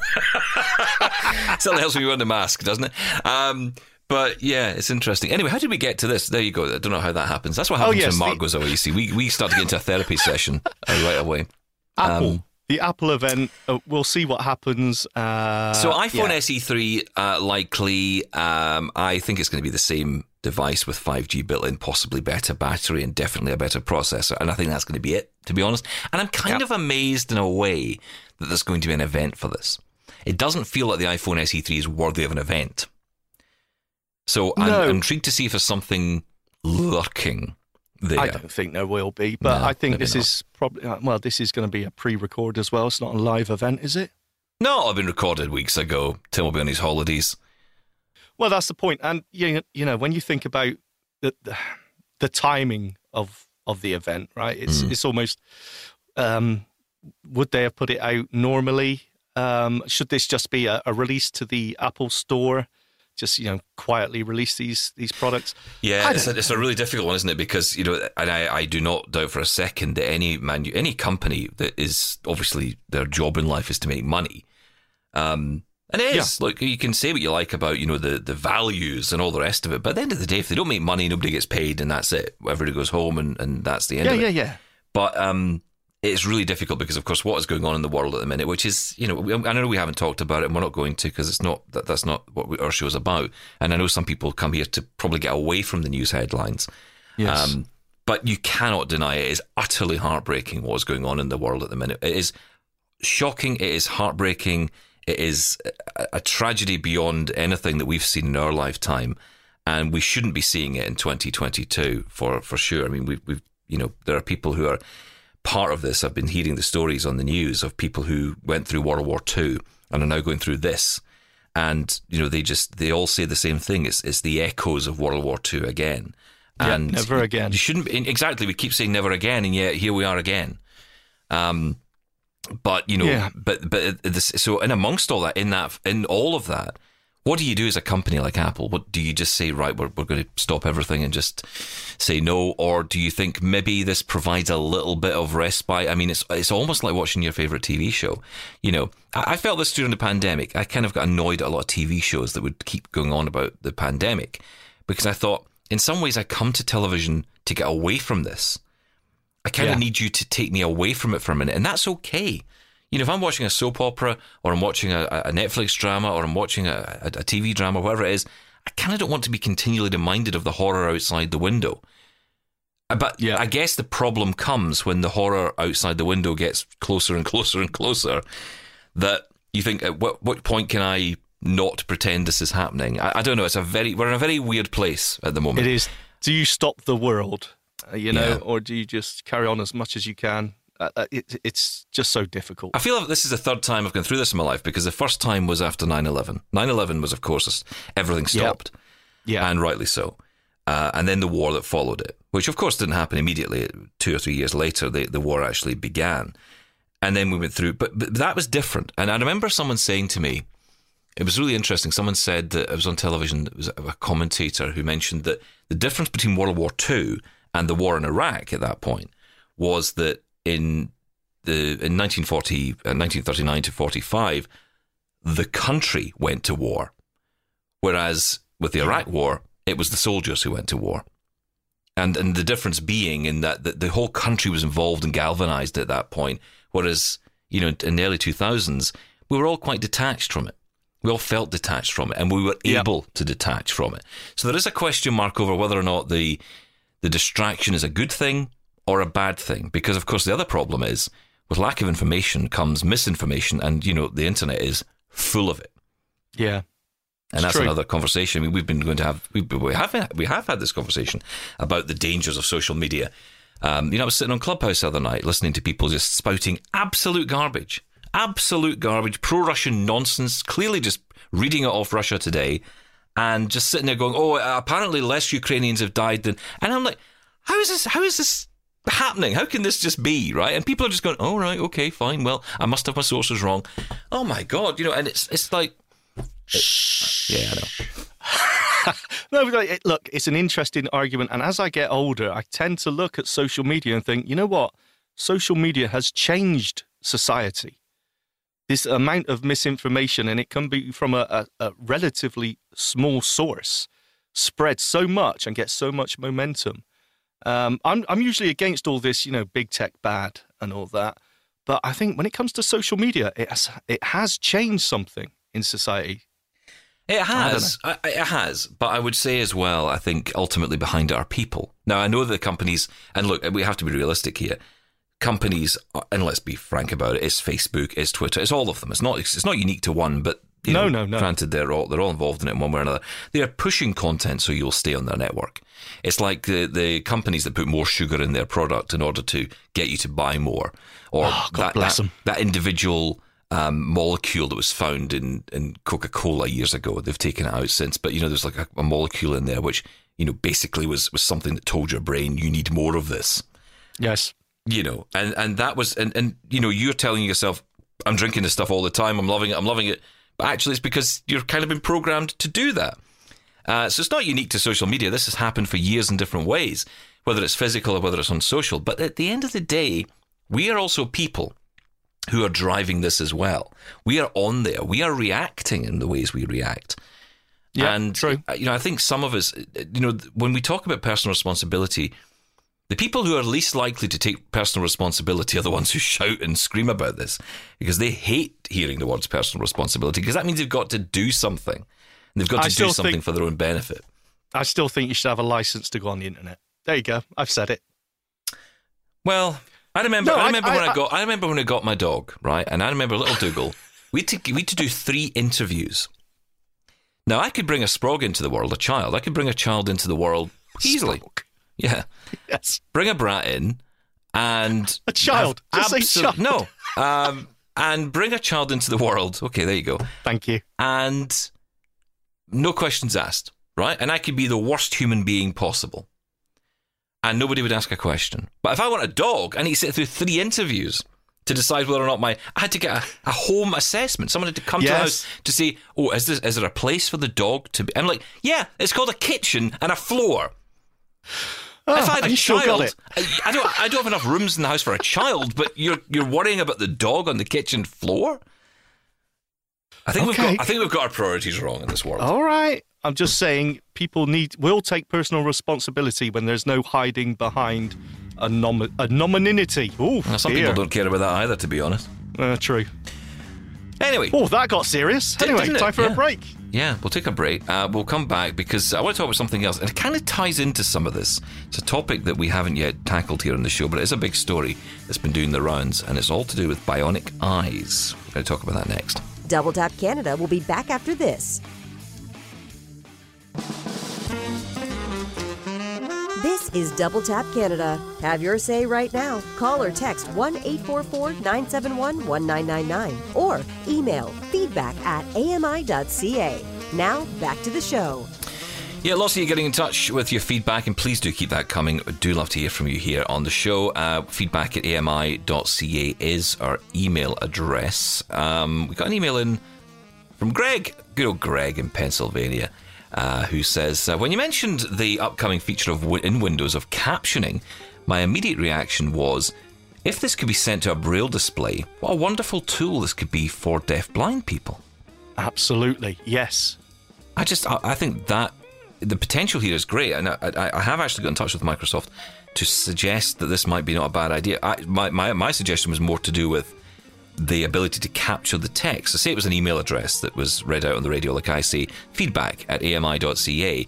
[SPEAKER 2] It certainly helps when you wear the mask, doesn't it? Um, but yeah, it's interesting. Anyway, how did we get to this? There you go. I don't know how that happens. That's what happens
[SPEAKER 3] Oh, yes,
[SPEAKER 2] when Marc
[SPEAKER 3] the-
[SPEAKER 2] goes away. You see, we we start to get into a therapy (laughs) session uh, right away.
[SPEAKER 3] Apple.
[SPEAKER 2] Um,
[SPEAKER 3] the Apple event. Uh, we'll see what happens. Uh,
[SPEAKER 2] So iPhone
[SPEAKER 3] yeah.
[SPEAKER 2] SE3 uh, likely. Um, I think it's going to be the same device with 5G built in, possibly better battery and definitely a better processor. And I think that's going to be it, to be honest. And I'm kind
[SPEAKER 3] Yeah.
[SPEAKER 2] of amazed in a way that there's going to be an event for this. It doesn't feel like the iPhone SE3 is worthy of an event. So I'm
[SPEAKER 3] No.
[SPEAKER 2] intrigued to see if there's something lurking there.
[SPEAKER 3] I don't think there will be, but
[SPEAKER 2] No,
[SPEAKER 3] I think this
[SPEAKER 2] not.
[SPEAKER 3] is probably uh, well. This is going to be a pre-record as well. It's not a live event, is it?
[SPEAKER 2] No, I've been recorded weeks ago. Tim will be on his holidays.
[SPEAKER 3] Well, that's the point. And you you know when you think about the the, the timing of of the event, right? It's
[SPEAKER 2] Mm.
[SPEAKER 3] it's almost um, would they have put it out normally? Um, should this just be a, a release to the Apple Store? Just you know, quietly release these these products.
[SPEAKER 2] Yeah, it's a, it's a really difficult one, isn't it? Because you know, and I, I do not doubt for a second that any manu- any company that is obviously their job in life is to make money. Um, and it is. Look, you can say what you like about you know the the values and all the rest of it, but at the end of the day, if they don't make money, nobody gets paid, and that's it. Everybody goes home, and, and that's the end
[SPEAKER 3] Yeah,
[SPEAKER 2] of it.
[SPEAKER 3] yeah, yeah.
[SPEAKER 2] But um, it's really difficult because, of course, what is going on in the world at the minute, which is, you know, we- I know we haven't talked about it, and we're not going to because it's not that that's not what we, our show's about. And I know some people come here to probably get away from the news headlines.
[SPEAKER 3] Yes.
[SPEAKER 2] Um, but you cannot deny it is utterly heartbreaking what is going on in the world at the minute. It is shocking. It is heartbreaking. It is a, tragedy beyond anything that we've seen in our lifetime, and we shouldn't be seeing it in 2022 for for sure. I mean, we've, we've you know there are people who are part of this. I've been hearing the stories on the news of people who went through World War II and are now going through this, and you know they just they all say the same thing. It's it's the echoes of World War II again.
[SPEAKER 3] Yeah,
[SPEAKER 2] And
[SPEAKER 3] never again.
[SPEAKER 2] You shouldn't be, exactly. We keep saying never again, and yet here we are again. Um, but you know,
[SPEAKER 3] Yeah.
[SPEAKER 2] but but this, so in amongst all that, in that, in all of that, what do you do as a company like Apple? What do you just say? Right, we're we're going to stop everything and just say no, or do you think maybe this provides a little bit of respite? I mean, it's it's almost like watching your favorite TV show. You know, I, I felt this during the pandemic. I kind of got annoyed at a lot of TV shows that would keep going on about the pandemic because I thought, in some ways, I come to television to get away from this. I kind of
[SPEAKER 3] Yeah.
[SPEAKER 2] need you to take me away from it for a minute, and that's okay. You know, if I'm watching a soap opera or I'm watching a, a Netflix drama or I'm watching a, a, a TV drama, whatever it is, I kind of don't want to be continually reminded of the horror outside the window. Uh, But
[SPEAKER 3] Yeah.
[SPEAKER 2] I guess the problem comes when the horror outside the window gets closer and (laughs) closer and closer. That you think, at what what point can I not pretend this is happening? I, I don't know. It's a very we're in a very weird place at the moment.
[SPEAKER 3] It is. Do you stop the world, uh, you know,
[SPEAKER 2] Yeah.
[SPEAKER 3] or do you just carry on as much as you can? Uh, uh, it, it's just so difficult.
[SPEAKER 2] I feel like this is the third time I've gone through this in my life because the first time was after 9 11. 9 11 was, of course, everything stopped,
[SPEAKER 3] Yeah.
[SPEAKER 2] and rightly so. Uh, and then the war that followed it, which, of course, didn't happen immediately. Two or three years later, the, the war actually began. And then we went through, but, but that was different. And I remember someone saying to me, it was really interesting. Someone said that it was on television, it was a commentator who mentioned that the difference between World War II and the war in Iraq at that point was that in the in 1940, uh, 1939 to 45, the country went to war, whereas with the Iraq War, it was the soldiers who went to war. and and the difference being in that the, the whole country was involved and galvanized at that point, whereas you know in the early two thousands we were all quite detached from it. We all felt detached from it, and we were
[SPEAKER 3] Yep.
[SPEAKER 2] able to detach from it. So there is a question mark over whether or not the the distraction is a good thing or a bad thing. Because of course the other problem is with lack of information comes misinformation, and you know the internet is full of it.
[SPEAKER 3] Yeah.
[SPEAKER 2] And that's
[SPEAKER 3] true.
[SPEAKER 2] another conversation. I mean, we've been going to have we, we have we have had this conversation about the dangers of social media. Um, you know, I was sitting on Clubhouse the other night listening to people just spouting absolute garbage, absolute garbage, pro-Russian nonsense. Clearly, just reading it off Russia Today, and just sitting there going, "Oh, apparently less Ukrainians have died than," and I'm like, "How is this? How is this?" Happening? How can this just be right? And people are just going, "Oh, right, okay, fine. Well, I must have my sources wrong." Oh my god, you know, and it's it's like, Shh. yeah, I know. (laughs)
[SPEAKER 3] No, like, look, it's an interesting argument. And as I get older, I tend to look at social media and think, you know what? Social media has changed society. This amount of misinformation, and it can be from a, a, a relatively small source, spread so much and get so much momentum. Um, I'm, I'm usually against all this, you know, big tech bad and all that. But I think when it comes to social media, it has, it has changed something in society.
[SPEAKER 2] It has. I it has. But I would say as well, I think ultimately behind it are people. Now, I know the companies, and look, we have to be realistic here. Companies, and let's be frank about it, it's Facebook, it's Twitter, it's all of them. It's not, it's not unique to one, but you
[SPEAKER 3] No,
[SPEAKER 2] know,
[SPEAKER 3] no, no.
[SPEAKER 2] Granted, they're all they're all involved in it in one way or another. They are pushing content so you'll stay on their network. It's like the the companies that put more sugar in their product in order to get you to buy more, or
[SPEAKER 3] Oh, God
[SPEAKER 2] that,
[SPEAKER 3] bless
[SPEAKER 2] that,
[SPEAKER 3] them.
[SPEAKER 2] that individual um, molecule that was found in, in Coca Cola years ago. They've taken it out since, but you know, there's like a, a molecule in there which you know basically was was something that told your brain you need more of this.
[SPEAKER 3] Yes.
[SPEAKER 2] You know, and and that was and and you know you're telling yourself, I'm drinking this stuff all the time. I'm loving it. I'm loving it. But actually, it's because you're kind of been programmed to do that. Uh, so it's not unique to social media. This has happened for years in different ways, whether it's physical or whether it's on social. But at the end of the day, we are also people who are driving this as well. We are on there. We are reacting in the ways we react.
[SPEAKER 3] Yeah,
[SPEAKER 2] and
[SPEAKER 3] true.
[SPEAKER 2] uh, you know, I think some of us, uh, you know, when we talk about personal responsibility, the people who are least likely to take personal responsibility are the ones who shout and scream about this because they hate hearing the words personal responsibility because that means they've got to do something. And they've got to do something
[SPEAKER 3] think-
[SPEAKER 2] for their own benefit.
[SPEAKER 3] I still think you should have a license to go on the internet. There you go. I've said it.
[SPEAKER 2] Well, I remember.
[SPEAKER 3] No,
[SPEAKER 2] I
[SPEAKER 3] I-
[SPEAKER 2] remember when
[SPEAKER 3] I-
[SPEAKER 2] I got. I remember when I got my dog, right? And I remember little Dougal. (laughs) we had to we had to do three interviews. Now I could bring a sprog into the world, a child. I could bring a child into the world easily.
[SPEAKER 3] Sprog.
[SPEAKER 2] Yeah,
[SPEAKER 3] Yes.
[SPEAKER 2] bring a brat in, and (laughs)
[SPEAKER 3] A child. say child.
[SPEAKER 2] No, um, and bring a child into the world. Okay, there you go.
[SPEAKER 3] Thank you.
[SPEAKER 2] And no questions asked, right? And I could be the worst human being possible. And nobody would ask a question. But if I want a dog, I need to sit through three interviews to decide whether or not my I had to get a, a home assessment. Someone had to come to the house to say, "Oh, is this is there a place for the dog to be?" I'm like, "Yeah, it's called a kitchen and a floor." If I had a
[SPEAKER 3] you still got
[SPEAKER 2] child. I, I don't I don't have enough rooms in the house for a child, but you're you're worrying about the dog on the kitchen floor. I think we've got I think we've got our priorities wrong in this world.
[SPEAKER 3] All right. I'm just saying people need will take personal responsibility when there's no hiding behind a nom- anonymity. Oh,
[SPEAKER 2] Now, some
[SPEAKER 3] dear.
[SPEAKER 2] people don't care about that either, to be honest.
[SPEAKER 3] Uh, true.
[SPEAKER 2] Anyway,
[SPEAKER 3] Oh, that got serious.
[SPEAKER 2] Did-
[SPEAKER 3] Anyway,
[SPEAKER 2] didn't
[SPEAKER 3] time for
[SPEAKER 2] Yeah.
[SPEAKER 3] a break.
[SPEAKER 2] yeah, we'll take a break. Uh, we'll come back because I want to talk about something else, and it kind of ties into some of this. It's a topic that we haven't yet tackled here on the show, but it is a big story that's been doing the rounds, and it's all to do with bionic eyes. We're going to talk about that next.
[SPEAKER 1] Double Tap Canada will be back after this. This is Double Tap Canada. Have your say right now. Call or text 1 844 971 1999 or email feedback at ami.ca. Now, back to the show.
[SPEAKER 2] Yeah, lots of you getting in touch with your feedback, and please do keep that coming. I do love to hear from you here on the show. Uh, feedback at ami.ca is our email address. Um, we got an email in from Greg, good old Greg in Pennsylvania, uh, who says, uh, When you mentioned the upcoming feature of wi- in Windows of captioning, my immediate reaction was, if this could be sent to a braille display, what a wonderful tool this could be for deaf-blind people.
[SPEAKER 3] Absolutely. Yes.
[SPEAKER 2] I just, I, I think that the potential here is great, and I, I, I have actually got in touch with Microsoft to suggest that this might be not a bad idea. I, my, my my suggestion was more to do with the ability to capture the text. So say it was an email address that was read out on the radio, like I say, feedback at ami.ca,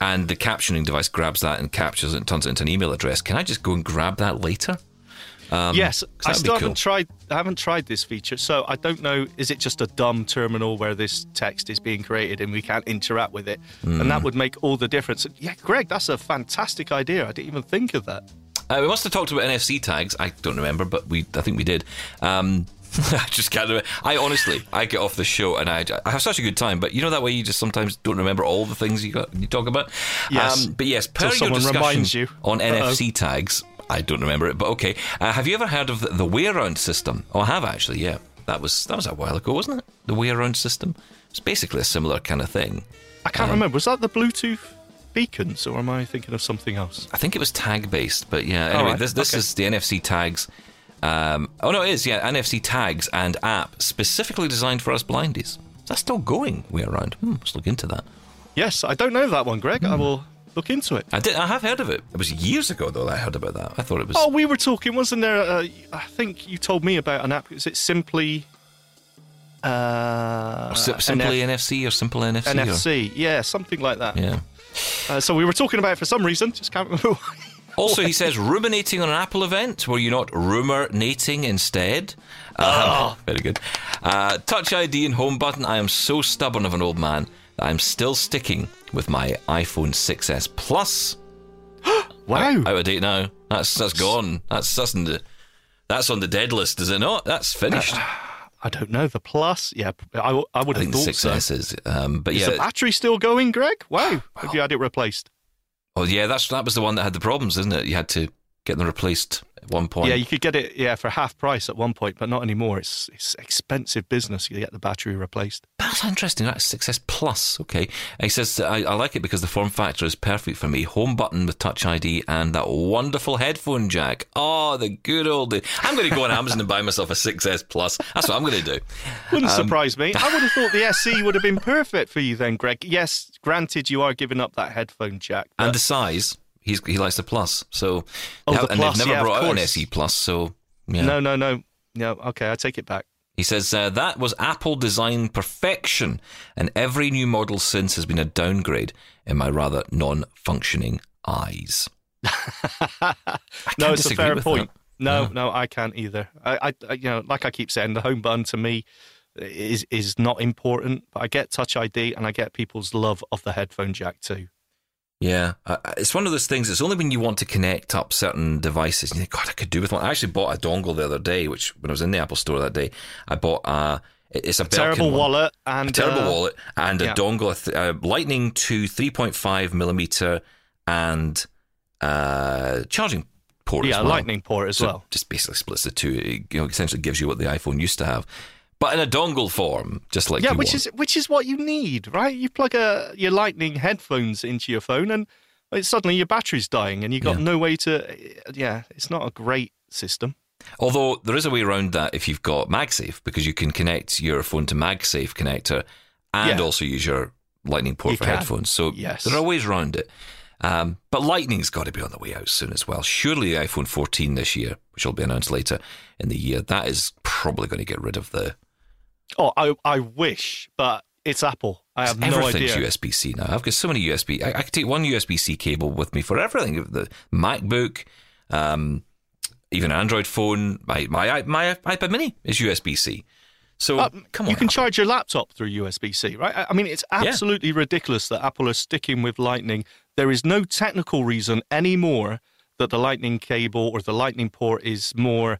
[SPEAKER 2] and the captioning device grabs that and captures it and turns it into an email address. Can I just go and grab that later?
[SPEAKER 3] Um, yes, I still
[SPEAKER 2] cool.
[SPEAKER 3] haven't tried. I haven't tried this feature, so I don't know. Is it just a dumb terminal where this text is being created and we can't interact with it? Mm. And that would make all the difference. Yeah, Greg, that's a fantastic idea. I didn't even think of that.
[SPEAKER 2] Uh, we must have talked about NFC tags. I don't remember, but we I think we did. Um, (laughs) I just can't remember. I honestly, I get off the show and I, I have such a good time, but you know that way you just sometimes don't remember all the things you got you talk about.
[SPEAKER 3] Yes,
[SPEAKER 2] um, but yes, per your discussion you. on Uh-oh. NFC tags, I don't remember it, but okay. Uh, have you ever heard of the, the WayAround system? Oh, I have actually. Yeah, that was that was a while ago, wasn't it? The WayAround system. It's basically a similar kind of thing.
[SPEAKER 3] I can't um, remember. Was that the Bluetooth beacons, or am I thinking of something else?
[SPEAKER 2] I think it was tag based, but yeah. Anyway, right. this this okay. is the NFC tags. Um, oh no, it is yeah. NFC tags and app specifically designed for us blindies. Is that still going? WayAround. Hmm, let's look into that.
[SPEAKER 3] Yes, I don't know that one, Greg. Hmm. I will look into it.
[SPEAKER 2] I did. I have heard of it. It was years ago though that I heard about that. I thought it was.
[SPEAKER 3] Oh, we were talking, wasn't there? Uh, I think you told me about an app. Is it simply? Uh,
[SPEAKER 2] simply NF- NFC or simple NFC?
[SPEAKER 3] NFC, or? yeah, something like that.
[SPEAKER 2] Yeah.
[SPEAKER 3] Uh, so we were talking about it for some reason. Just can't remember why. (laughs)
[SPEAKER 2] Also, he says ruminating on an Apple event. Were you not rumor-nating instead? Uh, oh. (laughs) Very good. Uh, Touch ID and home button. I am so stubborn of an old man that I'm still sticking with my iPhone 6s Plus. (gasps)
[SPEAKER 3] wow!
[SPEAKER 2] Out, out, of date now. That's that's gone. That's that's on the that's on the dead list, is it not? That's finished.
[SPEAKER 3] I don't know the plus. Yeah, I, I would
[SPEAKER 2] I
[SPEAKER 3] have thought
[SPEAKER 2] the 6S
[SPEAKER 3] so.
[SPEAKER 2] is. Um, but
[SPEAKER 3] is
[SPEAKER 2] yeah,
[SPEAKER 3] the battery still going, Greg? Wow! (sighs) Have you had it replaced?
[SPEAKER 2] Oh yeah, that's that was the one that had the problems, isn't it? You had to get them replaced at one point.
[SPEAKER 3] Yeah, you could get it yeah for half price at one point, but not anymore. It's it's expensive business. You get the battery replaced.
[SPEAKER 2] That's interesting. That's 6S Plus. Okay, he says I, I like it because the form factor is perfect for me. Home button with Touch ID and that wonderful headphone jack. Oh, the good old. I'm going to go on Amazon and buy myself a 6S Plus. That's what I'm going to do.
[SPEAKER 3] Wouldn't um, surprise me. I would have thought the SE (laughs) would have been perfect for you then, Greg. Yes, granted, you are giving up that headphone jack
[SPEAKER 2] and the size. He's, he likes the plus. So,
[SPEAKER 3] oh, the
[SPEAKER 2] and
[SPEAKER 3] plus,
[SPEAKER 2] they've never
[SPEAKER 3] yeah,
[SPEAKER 2] brought out an SE Plus. So, yeah.
[SPEAKER 3] no, no, no, no. Okay, I take it back.
[SPEAKER 2] He says uh, that was Apple design perfection, and every new model since has been a downgrade in my rather non-functioning eyes. (laughs)
[SPEAKER 3] no, it's a fair point.
[SPEAKER 2] That.
[SPEAKER 3] No, yeah. no, I can't either. I, I, you know, like I keep saying, the home button to me is is not important, but I get Touch ID and I get people's love of the headphone jack too.
[SPEAKER 2] Yeah, uh, it's one of those things. It's only when you want to connect up certain devices. And you think, God, I could do with one. I actually bought a dongle the other day, which when I was in the Apple Store that day, I bought a. It's a, a
[SPEAKER 3] terrible
[SPEAKER 2] one.
[SPEAKER 3] wallet and
[SPEAKER 2] a terrible uh, wallet and yeah. a dongle, a, a Lightning to 3.5 millimeter and uh, charging port.
[SPEAKER 3] Yeah,
[SPEAKER 2] well.
[SPEAKER 3] Lightning port as
[SPEAKER 2] so
[SPEAKER 3] well.
[SPEAKER 2] Just basically splits the two. It, you know, essentially gives you what the iPhone used to have but in a dongle form, just like
[SPEAKER 3] yeah, which
[SPEAKER 2] want.
[SPEAKER 3] is which is what you need, right? You plug a your Lightning headphones into your phone, and suddenly your battery's dying, and you've got yeah. no way to. Yeah, it's not a great system.
[SPEAKER 2] Although there is a way around that if you've got MagSafe, because you can connect your phone to MagSafe connector and yeah. also use your Lightning port
[SPEAKER 3] you
[SPEAKER 2] for
[SPEAKER 3] can.
[SPEAKER 2] headphones. So
[SPEAKER 3] yes.
[SPEAKER 2] there are ways around it. Um, but Lightning's got to be on the way out soon as well. Surely the iPhone 14 this year, which will be announced later in the year, that is probably going to get rid of the
[SPEAKER 3] Oh, I I wish, but it's Apple. I have no
[SPEAKER 2] idea.
[SPEAKER 3] Everything's
[SPEAKER 2] USB C now. I've got so many USB. I, I can take one USB C cable with me for everything. The MacBook, um, even Android phone. My my my iPad Mini is USB C. So uh, come on,
[SPEAKER 3] you can
[SPEAKER 2] Apple.
[SPEAKER 3] charge your laptop through USB C, right? I mean, it's absolutely yeah. ridiculous that Apple are sticking with Lightning. There is no technical reason anymore that the Lightning cable or the Lightning port is more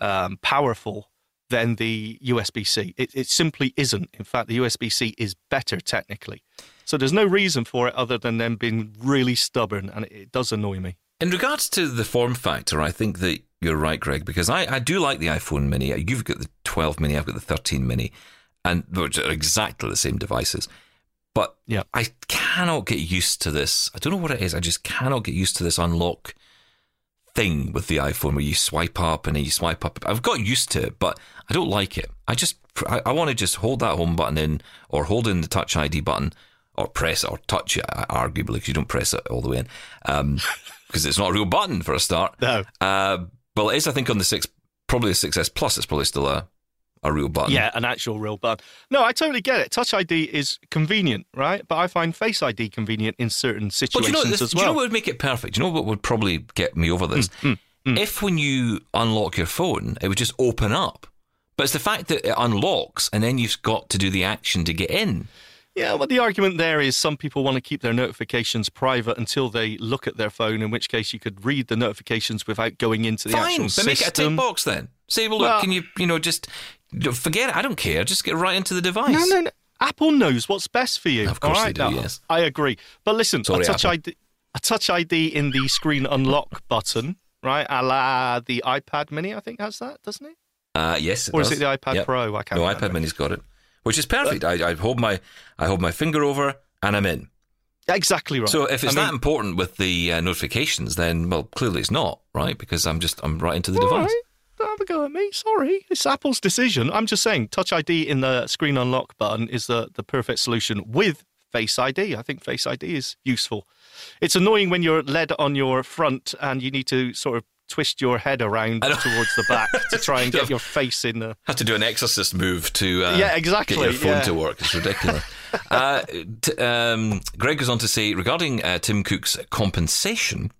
[SPEAKER 3] um, powerful than the USB C. It, it simply isn't. In fact, the USB C is better technically. So there's no reason for it other than them being really stubborn, and it, it does annoy me.
[SPEAKER 2] In regards to the form factor, I think that you're right, Greg, because I, I do like the iPhone mini. You've got the 12 mini, I've got the 13 mini, and which are exactly the same devices. But
[SPEAKER 3] yeah.
[SPEAKER 2] I cannot get used to this. I don't know what it is. I just cannot get used to this unlock thing with the iPhone where you swipe up and then you swipe up. I've got used to it, but I don't like it. I just I, I want to just hold that home button in or hold in the Touch ID button or press it or touch it, arguably, because you don't press it all the way in, (laughs) because it's not a real button for a start.
[SPEAKER 3] No.
[SPEAKER 2] Uh, well, it is, I think, on the six, probably the 6S Plus. It's probably still a a real button.
[SPEAKER 3] Yeah, an actual real button. No, I totally get it. Touch ID is convenient, right? But I find Face ID convenient in certain
[SPEAKER 2] But
[SPEAKER 3] situations
[SPEAKER 2] you know, this,
[SPEAKER 3] as
[SPEAKER 2] do you know what would make it perfect? Do you know what would probably get me over this? Mm, mm, mm. If when you unlock your phone, it would just open up. But it's the fact that it unlocks and then you've got to do the action to get in.
[SPEAKER 3] Yeah, well, the argument there is some people want to keep their notifications private until they look at their phone, in which case you could read the notifications without going into the
[SPEAKER 2] Fine,
[SPEAKER 3] actual
[SPEAKER 2] but
[SPEAKER 3] system.
[SPEAKER 2] make it a tick box then. Say, well, look,
[SPEAKER 3] Well-
[SPEAKER 2] can you, you know, just forget it. I don't care. Just get right into the device.
[SPEAKER 3] No, no, no. Apple knows what's best for you.
[SPEAKER 2] Of course
[SPEAKER 3] all
[SPEAKER 2] they do,
[SPEAKER 3] Now,
[SPEAKER 2] yes.
[SPEAKER 3] I agree. But listen,
[SPEAKER 2] Sorry,
[SPEAKER 3] a touch
[SPEAKER 2] Apple.
[SPEAKER 3] ID, a touch ID in the screen unlock button, right? A la the iPad Mini, I think has that, doesn't it?
[SPEAKER 2] Uh, yes, it
[SPEAKER 3] Or is it the iPad
[SPEAKER 2] Yep.
[SPEAKER 3] Pro? I can't.
[SPEAKER 2] No,
[SPEAKER 3] remember.
[SPEAKER 2] iPad Mini's got it, which is perfect. I, I hold my I hold my finger over and I'm in.
[SPEAKER 3] Exactly right.
[SPEAKER 2] So if it's
[SPEAKER 3] I mean,
[SPEAKER 2] that important with the uh, notifications, then well, clearly it's not right because I'm just I'm right into the device.
[SPEAKER 3] right, don't have a go at me. Sorry, it's Apple's decision. I'm just saying, Touch ID in the screen unlock button is the the perfect solution with Face ID. I think Face ID is useful. It's annoying when you're led on your front and you need to sort of twist your head around towards the back to try and get (laughs) your face in the.
[SPEAKER 2] Have to do an exorcist move to uh,
[SPEAKER 3] Yeah, exactly,
[SPEAKER 2] get your phone
[SPEAKER 3] yeah.
[SPEAKER 2] to work. It's ridiculous. (laughs) uh, t- um, Greg goes on to say regarding uh, Tim Cook's compensation.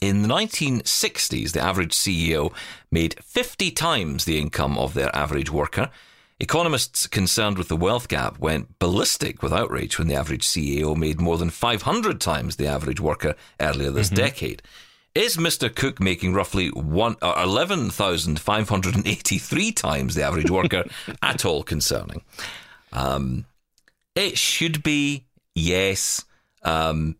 [SPEAKER 2] In the 1960s, the average CEO made 50 times the income of their average worker. Economists concerned with the wealth gap went ballistic with outrage when the average CEO made more than 500 times the average worker earlier this decade. Is Mr. Cook making roughly one, uh, 11,583 times the average worker (laughs) at all concerning? Um, it should be, yes. Um,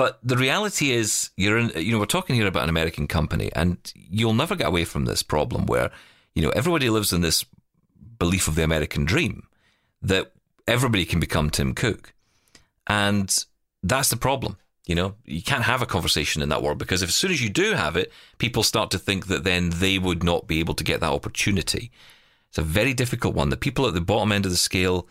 [SPEAKER 2] but the reality is, you're in, you know, we're talking here about an American company, and you'll never get away from this problem where, you know, everybody lives in this belief of the American dream that everybody can become Tim Cook. And that's the problem. You know, you can't have a conversation in that world because if, as soon as you do have it, people start to think that then they would not be able to get that opportunity. It's a very difficult one. The people at the bottom end of the scale,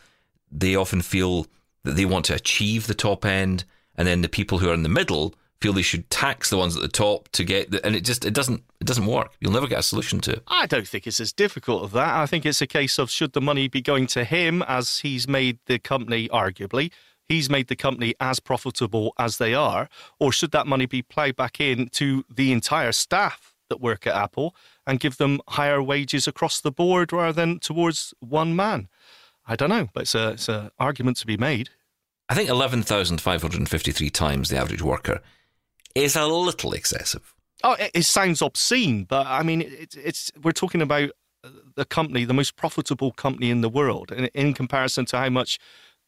[SPEAKER 2] they often feel that they want to achieve the top end, and then the people who are in the middle feel they should tax the ones at the top to get the, and it just it doesn't it doesn't work. You'll never get a solution to it.
[SPEAKER 3] I don't think it's as difficult as that. I think it's a case of should the money be going to him as he's made the company, arguably, he's made the company as profitable as they are, or should that money be ploughed back in to the entire staff that work at Apple and give them higher wages across the board rather than towards one man? I don't know, but it's a it's an argument to be made.
[SPEAKER 2] I think eleven thousand five hundred and fifty three times the average worker is a little excessive.
[SPEAKER 3] Oh, it, it sounds obscene, but I mean, it, it's we're talking about the company, the most profitable company in the world, in, in comparison to how much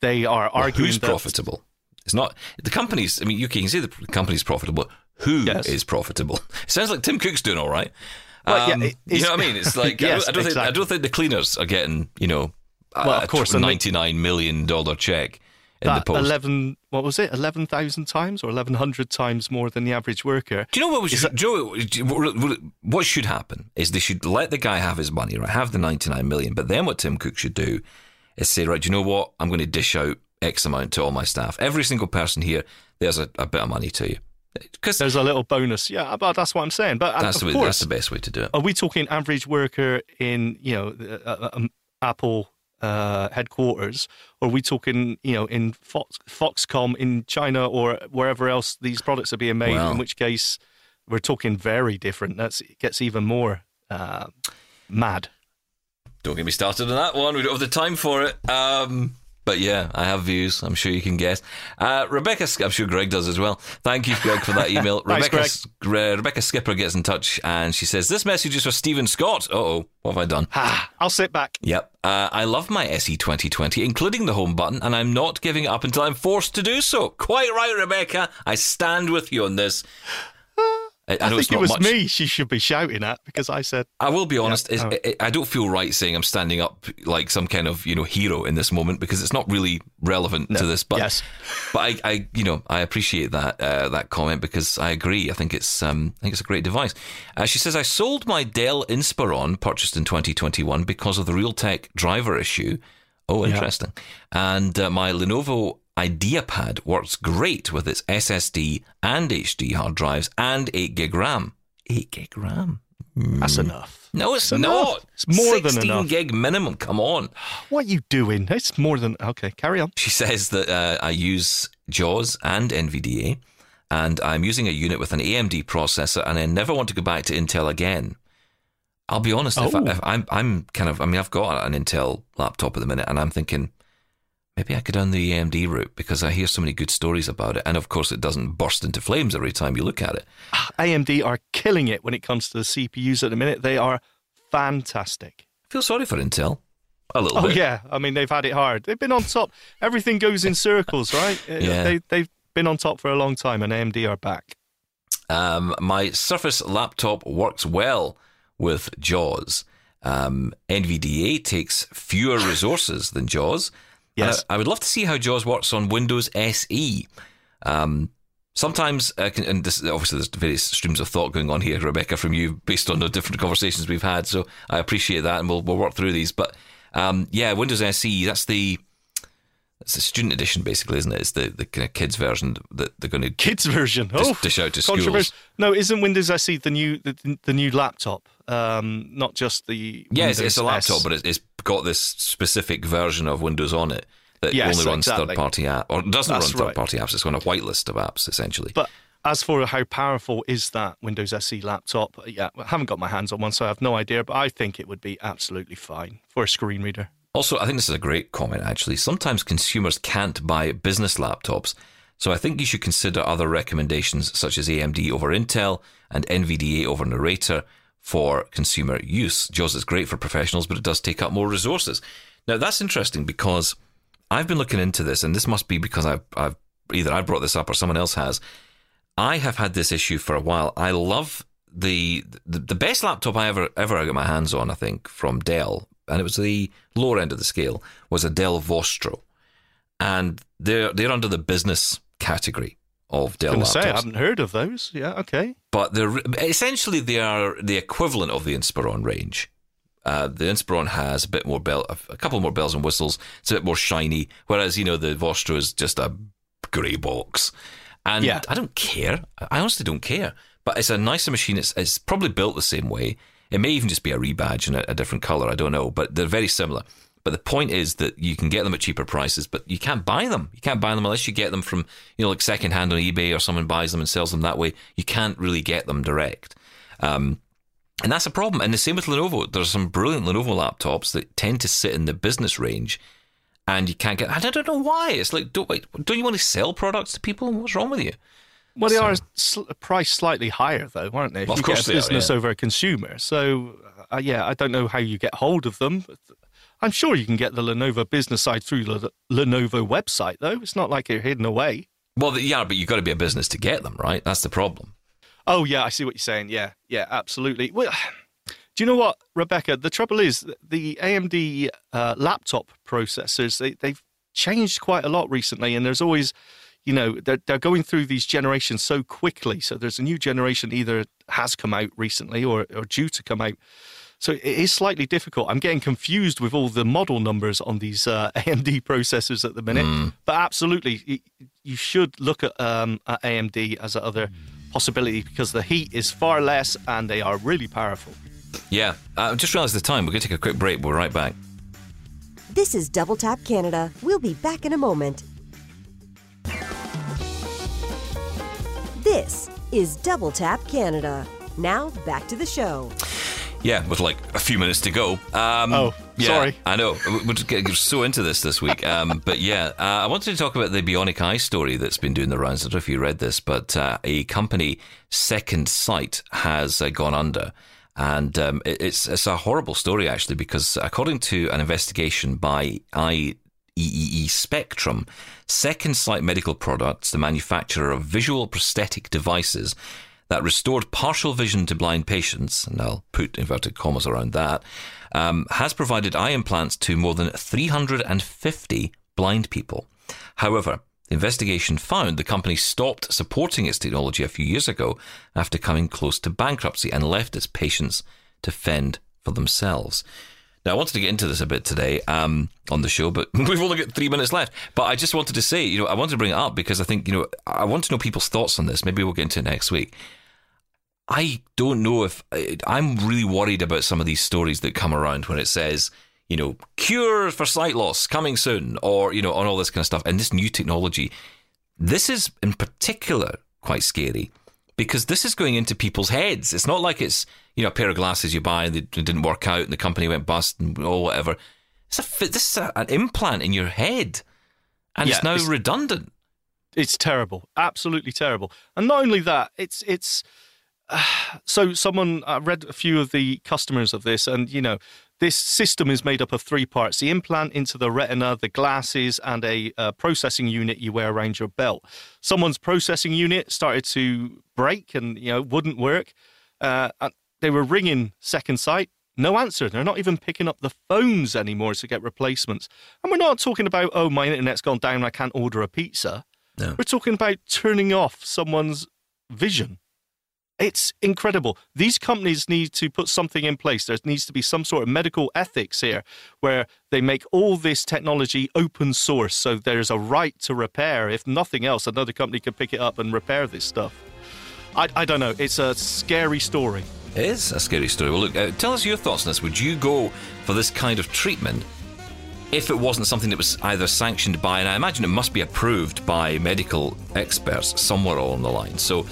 [SPEAKER 3] they are
[SPEAKER 2] Well,
[SPEAKER 3] arguing
[SPEAKER 2] who's
[SPEAKER 3] that-
[SPEAKER 2] profitable? It's not the companies. I mean, you can say the company's profitable. Who is
[SPEAKER 3] Yes.
[SPEAKER 2] profitable? (laughs) It sounds like Tim Cook's doing all right.
[SPEAKER 3] Well, yeah,
[SPEAKER 2] Um,
[SPEAKER 3] it-
[SPEAKER 2] you know what I mean? It's (laughs) like
[SPEAKER 3] Yes,
[SPEAKER 2] I, don't, I don't think I don't think the cleaners are getting you know
[SPEAKER 3] Well,
[SPEAKER 2] a
[SPEAKER 3] of course,
[SPEAKER 2] ninety nine million dollar check
[SPEAKER 3] that
[SPEAKER 2] post.
[SPEAKER 3] eleven. What was it? Eleven thousand times or eleven hundred times more than the average worker.
[SPEAKER 2] Do you know what was?
[SPEAKER 3] That-
[SPEAKER 2] know what- should happen is they should let the guy have his money, right? Have the ninety nine million, but then what Tim Cook should do is say, right, do you know what? I'm going to dish out X amount to all my staff. Every single person here, there's a, a bit of money to you, because
[SPEAKER 3] There's a little bonus. Yeah, but that's what I'm saying. But uh,
[SPEAKER 2] that's the way,
[SPEAKER 3] course,
[SPEAKER 2] that's the best way to do it.
[SPEAKER 3] are we talking average worker in you know uh, uh, um, Apple uh, headquarters, or are we talking you know in Fox, Foxconn in China or wherever else these products are being made? In which case, we're talking very different. That's it gets even more uh, mad.
[SPEAKER 2] Don't get me started on that one. We don't have the time for it. Um, but yeah, I have views. I'm sure you can guess. Uh, Rebecca, I'm sure Greg does as well. Thank you, Greg, for that (laughs) email.
[SPEAKER 3] Thanks,
[SPEAKER 2] Rebecca, Re- Rebecca Skipper gets in touch and she says, This message is for Stephen Scott. Uh oh, what have I done?
[SPEAKER 3] Ah, I'll sit back.
[SPEAKER 2] Yep. Uh, I love my SE 2020, including the home button, and I'm not giving it up until I'm forced to do so. Quite right, Rebecca. I stand with you on this. I, I
[SPEAKER 3] I, think it was
[SPEAKER 2] much.
[SPEAKER 3] me she should be shouting at because I said
[SPEAKER 2] I will be honest. is
[SPEAKER 3] oh.
[SPEAKER 2] I, I don't feel right saying I'm standing up like some kind of you know hero in this moment because it's not really relevant to this. But
[SPEAKER 3] yes.
[SPEAKER 2] but I, I you know I appreciate that uh, that comment because I agree. I think it's um, I think it's a great device. Uh, she says I sold my Dell Inspiron purchased in 2021 because of the Realtek driver issue. Oh, interesting. And uh, my Lenovo IdeaPad works great with its SSD and HD hard drives and 8 gig RAM. 8 gig RAM?
[SPEAKER 3] That's enough.
[SPEAKER 2] No, it's,
[SPEAKER 3] It's
[SPEAKER 2] not.
[SPEAKER 3] enough. It's more than enough.
[SPEAKER 2] 16
[SPEAKER 3] enough.
[SPEAKER 2] gig minimum. Come on.
[SPEAKER 3] What are you doing? It's more than okay. Carry on.
[SPEAKER 2] She says that uh, I use JAWS and NVDA, and I'm using a unit with an AMD processor, and I never want to go back to Intel again. I'll be honest, if, I,
[SPEAKER 3] Oh.
[SPEAKER 2] if I'm, I'm kind of, I mean, I've got an Intel laptop at the minute, and I'm thinking maybe I could down the AMD route because I hear so many good stories about it, and of course, it doesn't burst into flames every time you look at it.
[SPEAKER 3] AMD are killing it when it comes to the CPUs at the minute. They are fantastic.
[SPEAKER 2] I feel sorry for Intel a little
[SPEAKER 3] Oh
[SPEAKER 2] bit.
[SPEAKER 3] yeah, I mean they've had it hard. They've been on top. Everything goes in circles, right? (laughs) Uh,
[SPEAKER 2] Yeah.
[SPEAKER 3] They they've been on top for a long time, and AMD are back.
[SPEAKER 2] Um, my Surface laptop works well with JAWS. Um, NVDA takes fewer resources than JAWS.
[SPEAKER 3] Yes.
[SPEAKER 2] I, I would love to see how JAWS works on Windows SE. Um, sometimes, uh, and this, obviously, there's various streams of thought going on here, Rebecca, from you based on the different conversations we've had. So I appreciate that, and we'll, we'll work through these. But um, yeah, Windows SE, that's the that's the student edition, basically, isn't it? It's the, the kind of kids version that they're going to
[SPEAKER 3] Kids version. Oh,
[SPEAKER 2] dish out to schools.
[SPEAKER 3] No, isn't Windows SE the new the, the new laptop? Um, not just the
[SPEAKER 2] Yeah, it's, it's a laptop,
[SPEAKER 3] S.
[SPEAKER 2] but it's, it's got this specific version of Windows on it that
[SPEAKER 3] Yes,
[SPEAKER 2] only runs
[SPEAKER 3] exactly.
[SPEAKER 2] third-party app or doesn't
[SPEAKER 3] That's
[SPEAKER 2] run third-party apps. It's on a whitelist of apps essentially.
[SPEAKER 3] But as for how powerful is that Windows SE laptop, yeah, I haven't got my hands on one, so I have no idea. But I think it would be absolutely fine for a screen reader.
[SPEAKER 2] Also, I think this is a great comment. Actually, sometimes consumers can't buy business laptops, so I think you should consider other recommendations such as AMD over Intel and NVDA over Narrator for consumer use. JAWS is great for professionals, but it does take up more resources. Now, that's interesting because I've been looking into this, and this must be because I've, I've either I brought this up or someone else has. I have had this issue for a while. I love the the, the best laptop I ever ever got my hands on. I think from Dell, and it was the lower end of the scale was a Dell Vostro, and they're they're under the business category of Dell
[SPEAKER 3] I'm going to
[SPEAKER 2] laptops.
[SPEAKER 3] say I haven't heard of those. Yeah, okay.
[SPEAKER 2] but they're essentially they are the equivalent of the Inspiron range. Uh, the Inspiron has a bit more bell, a couple more bells and whistles. It's a bit more shiny, whereas you know the Vostro is just a grey box. And
[SPEAKER 3] Yeah.
[SPEAKER 2] I don't care. I honestly don't care. But it's a nicer machine. It's, it's probably built the same way. It may even just be a rebadge in a, a different color. I don't know, but they're very similar. But the point is that you can get them at cheaper prices, but you can't buy them. You can't buy them unless you get them from, you know, like secondhand on eBay or someone buys them and sells them that way. You can't really get them direct. Um, and that's a problem. And the same with Lenovo. There's some brilliant Lenovo laptops that tend to sit in the business range, and you can't get. I don't know why. It's like, don't don't you want to sell products to people? What's wrong with you?
[SPEAKER 3] Well, they are sl- priced slightly higher, though, aren't they?
[SPEAKER 2] Well, of
[SPEAKER 3] you
[SPEAKER 2] course
[SPEAKER 3] get a
[SPEAKER 2] are,
[SPEAKER 3] business
[SPEAKER 2] yeah.
[SPEAKER 3] over a consumer. So, uh, yeah, I don't know how you get hold of them. But I'm sure you can get the Lenovo business side through the Lenovo website, though. It's not like they're hidden away.
[SPEAKER 2] Well, yeah, but you've got to be a business to get them, right? That's the problem.
[SPEAKER 3] Oh, yeah, I see what you're saying. Yeah, yeah, absolutely. Well, (sighs) do you know what, Rebecca? The trouble is the AMD uh, laptop processors, they, they've changed quite a lot recently, and there's always, you know, they're, they're going through these generations so quickly. So there's a new generation either has come out recently or, or due to come out. So it is slightly difficult. I'm getting confused with all the model numbers on these uh, (laughs) AMD processors at the minute. But absolutely, you should look at, um, at AMD as another possibility because the heat is far less and they are really powerful.
[SPEAKER 2] Yeah, I just realised the time. We're going to take a quick break. We're right back.
[SPEAKER 1] This is Double Tap Canada. We'll be back in a moment. This is Double Tap Canada. Now back to the show.
[SPEAKER 2] Yeah, with like a few minutes to go. Um,
[SPEAKER 3] Oh,
[SPEAKER 2] yeah,
[SPEAKER 3] sorry.
[SPEAKER 2] I know. We're just getting so into this this week. Um, but yeah, uh, I wanted to talk about the Bionic Eye story that's been doing the rounds. I don't know if you read this, but uh, a company, Second Sight, has uh, gone under. And um, it- it's it's a horrible story actually because according to an investigation by IEEE Spectrum, Second Sight Medical Products, the manufacturer of visual prosthetic devices that restored partial vision to blind patients, and I'll put inverted commas around that, um, has provided eye implants to more than 350 blind people. However, the investigation found the company stopped supporting its technology a few years ago after coming close to bankruptcy and left its patients to fend for themselves. Now, I wanted to get into this a bit today um, on the show, but (laughs) we've only got three minutes left. But I just wanted to say, you know, I wanted to bring it up because I think, you know, I want to know people's thoughts on this. Maybe we'll get into it next week. I don't know if uh, I'm really worried about some of these stories that come around when it says, you know, cure for sight loss coming soon, or, you know, on all this kind of stuff. And this new technology, this is in particular quite scary because this is going into people's heads. It's not like it's you know a pair of glasses you buy and they didn't work out and the company went bust and or whatever. It's a this is a, an implant in your head, and yeah, it's now it's, redundant.
[SPEAKER 3] It's terrible, absolutely terrible. And not only that, it's it's. (sighs) So someone I read a few of the customers of this, and you know this system is made up of three parts the implant into the retina, the glasses, and a uh, processing unit you wear around your belt. Someone's processing unit started to break and you know wouldn't work. Uh, they were ringing Second Sight, no answer. They're not even picking up the phones anymore to get replacements. And we're not talking about, oh, my internet's gone down, I can't order a pizza. No. We're talking about turning off someone's vision. It's incredible. These companies need to put something in place. There needs to be some sort of medical ethics here where they make all this technology open source so there's a right to repair. If nothing else, another company can pick it up and repair this stuff. I, I don't know. It's a scary story.
[SPEAKER 2] It is a scary story. Well, look, uh, tell us your thoughts on this. Would you go for this kind of treatment if it wasn't something that was either sanctioned by, and I imagine it must be approved by medical experts somewhere along the line? So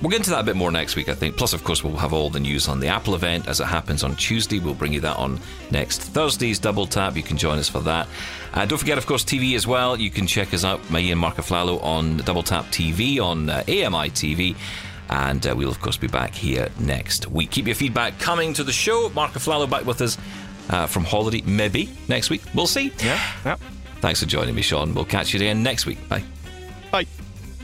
[SPEAKER 2] We'll get into that a bit more next week, I think. Plus, of course, we'll have all the news on the Apple event as it happens on Tuesday. We'll bring you that on next Thursday's Double Tap. You can join us for that. Uh, don't forget, of course, TV as well. You can check us out, me and Marc Aflalo, on Double Tap TV on uh, AMI TV. And uh, we'll, of course, be back here next week. Keep your feedback coming to the show. Marc Aflalo back with us uh, from holiday, maybe next week. We'll see.
[SPEAKER 3] Yeah. yeah.
[SPEAKER 2] Thanks for joining me, Sean. We'll catch you again next week. Bye.
[SPEAKER 3] Bye.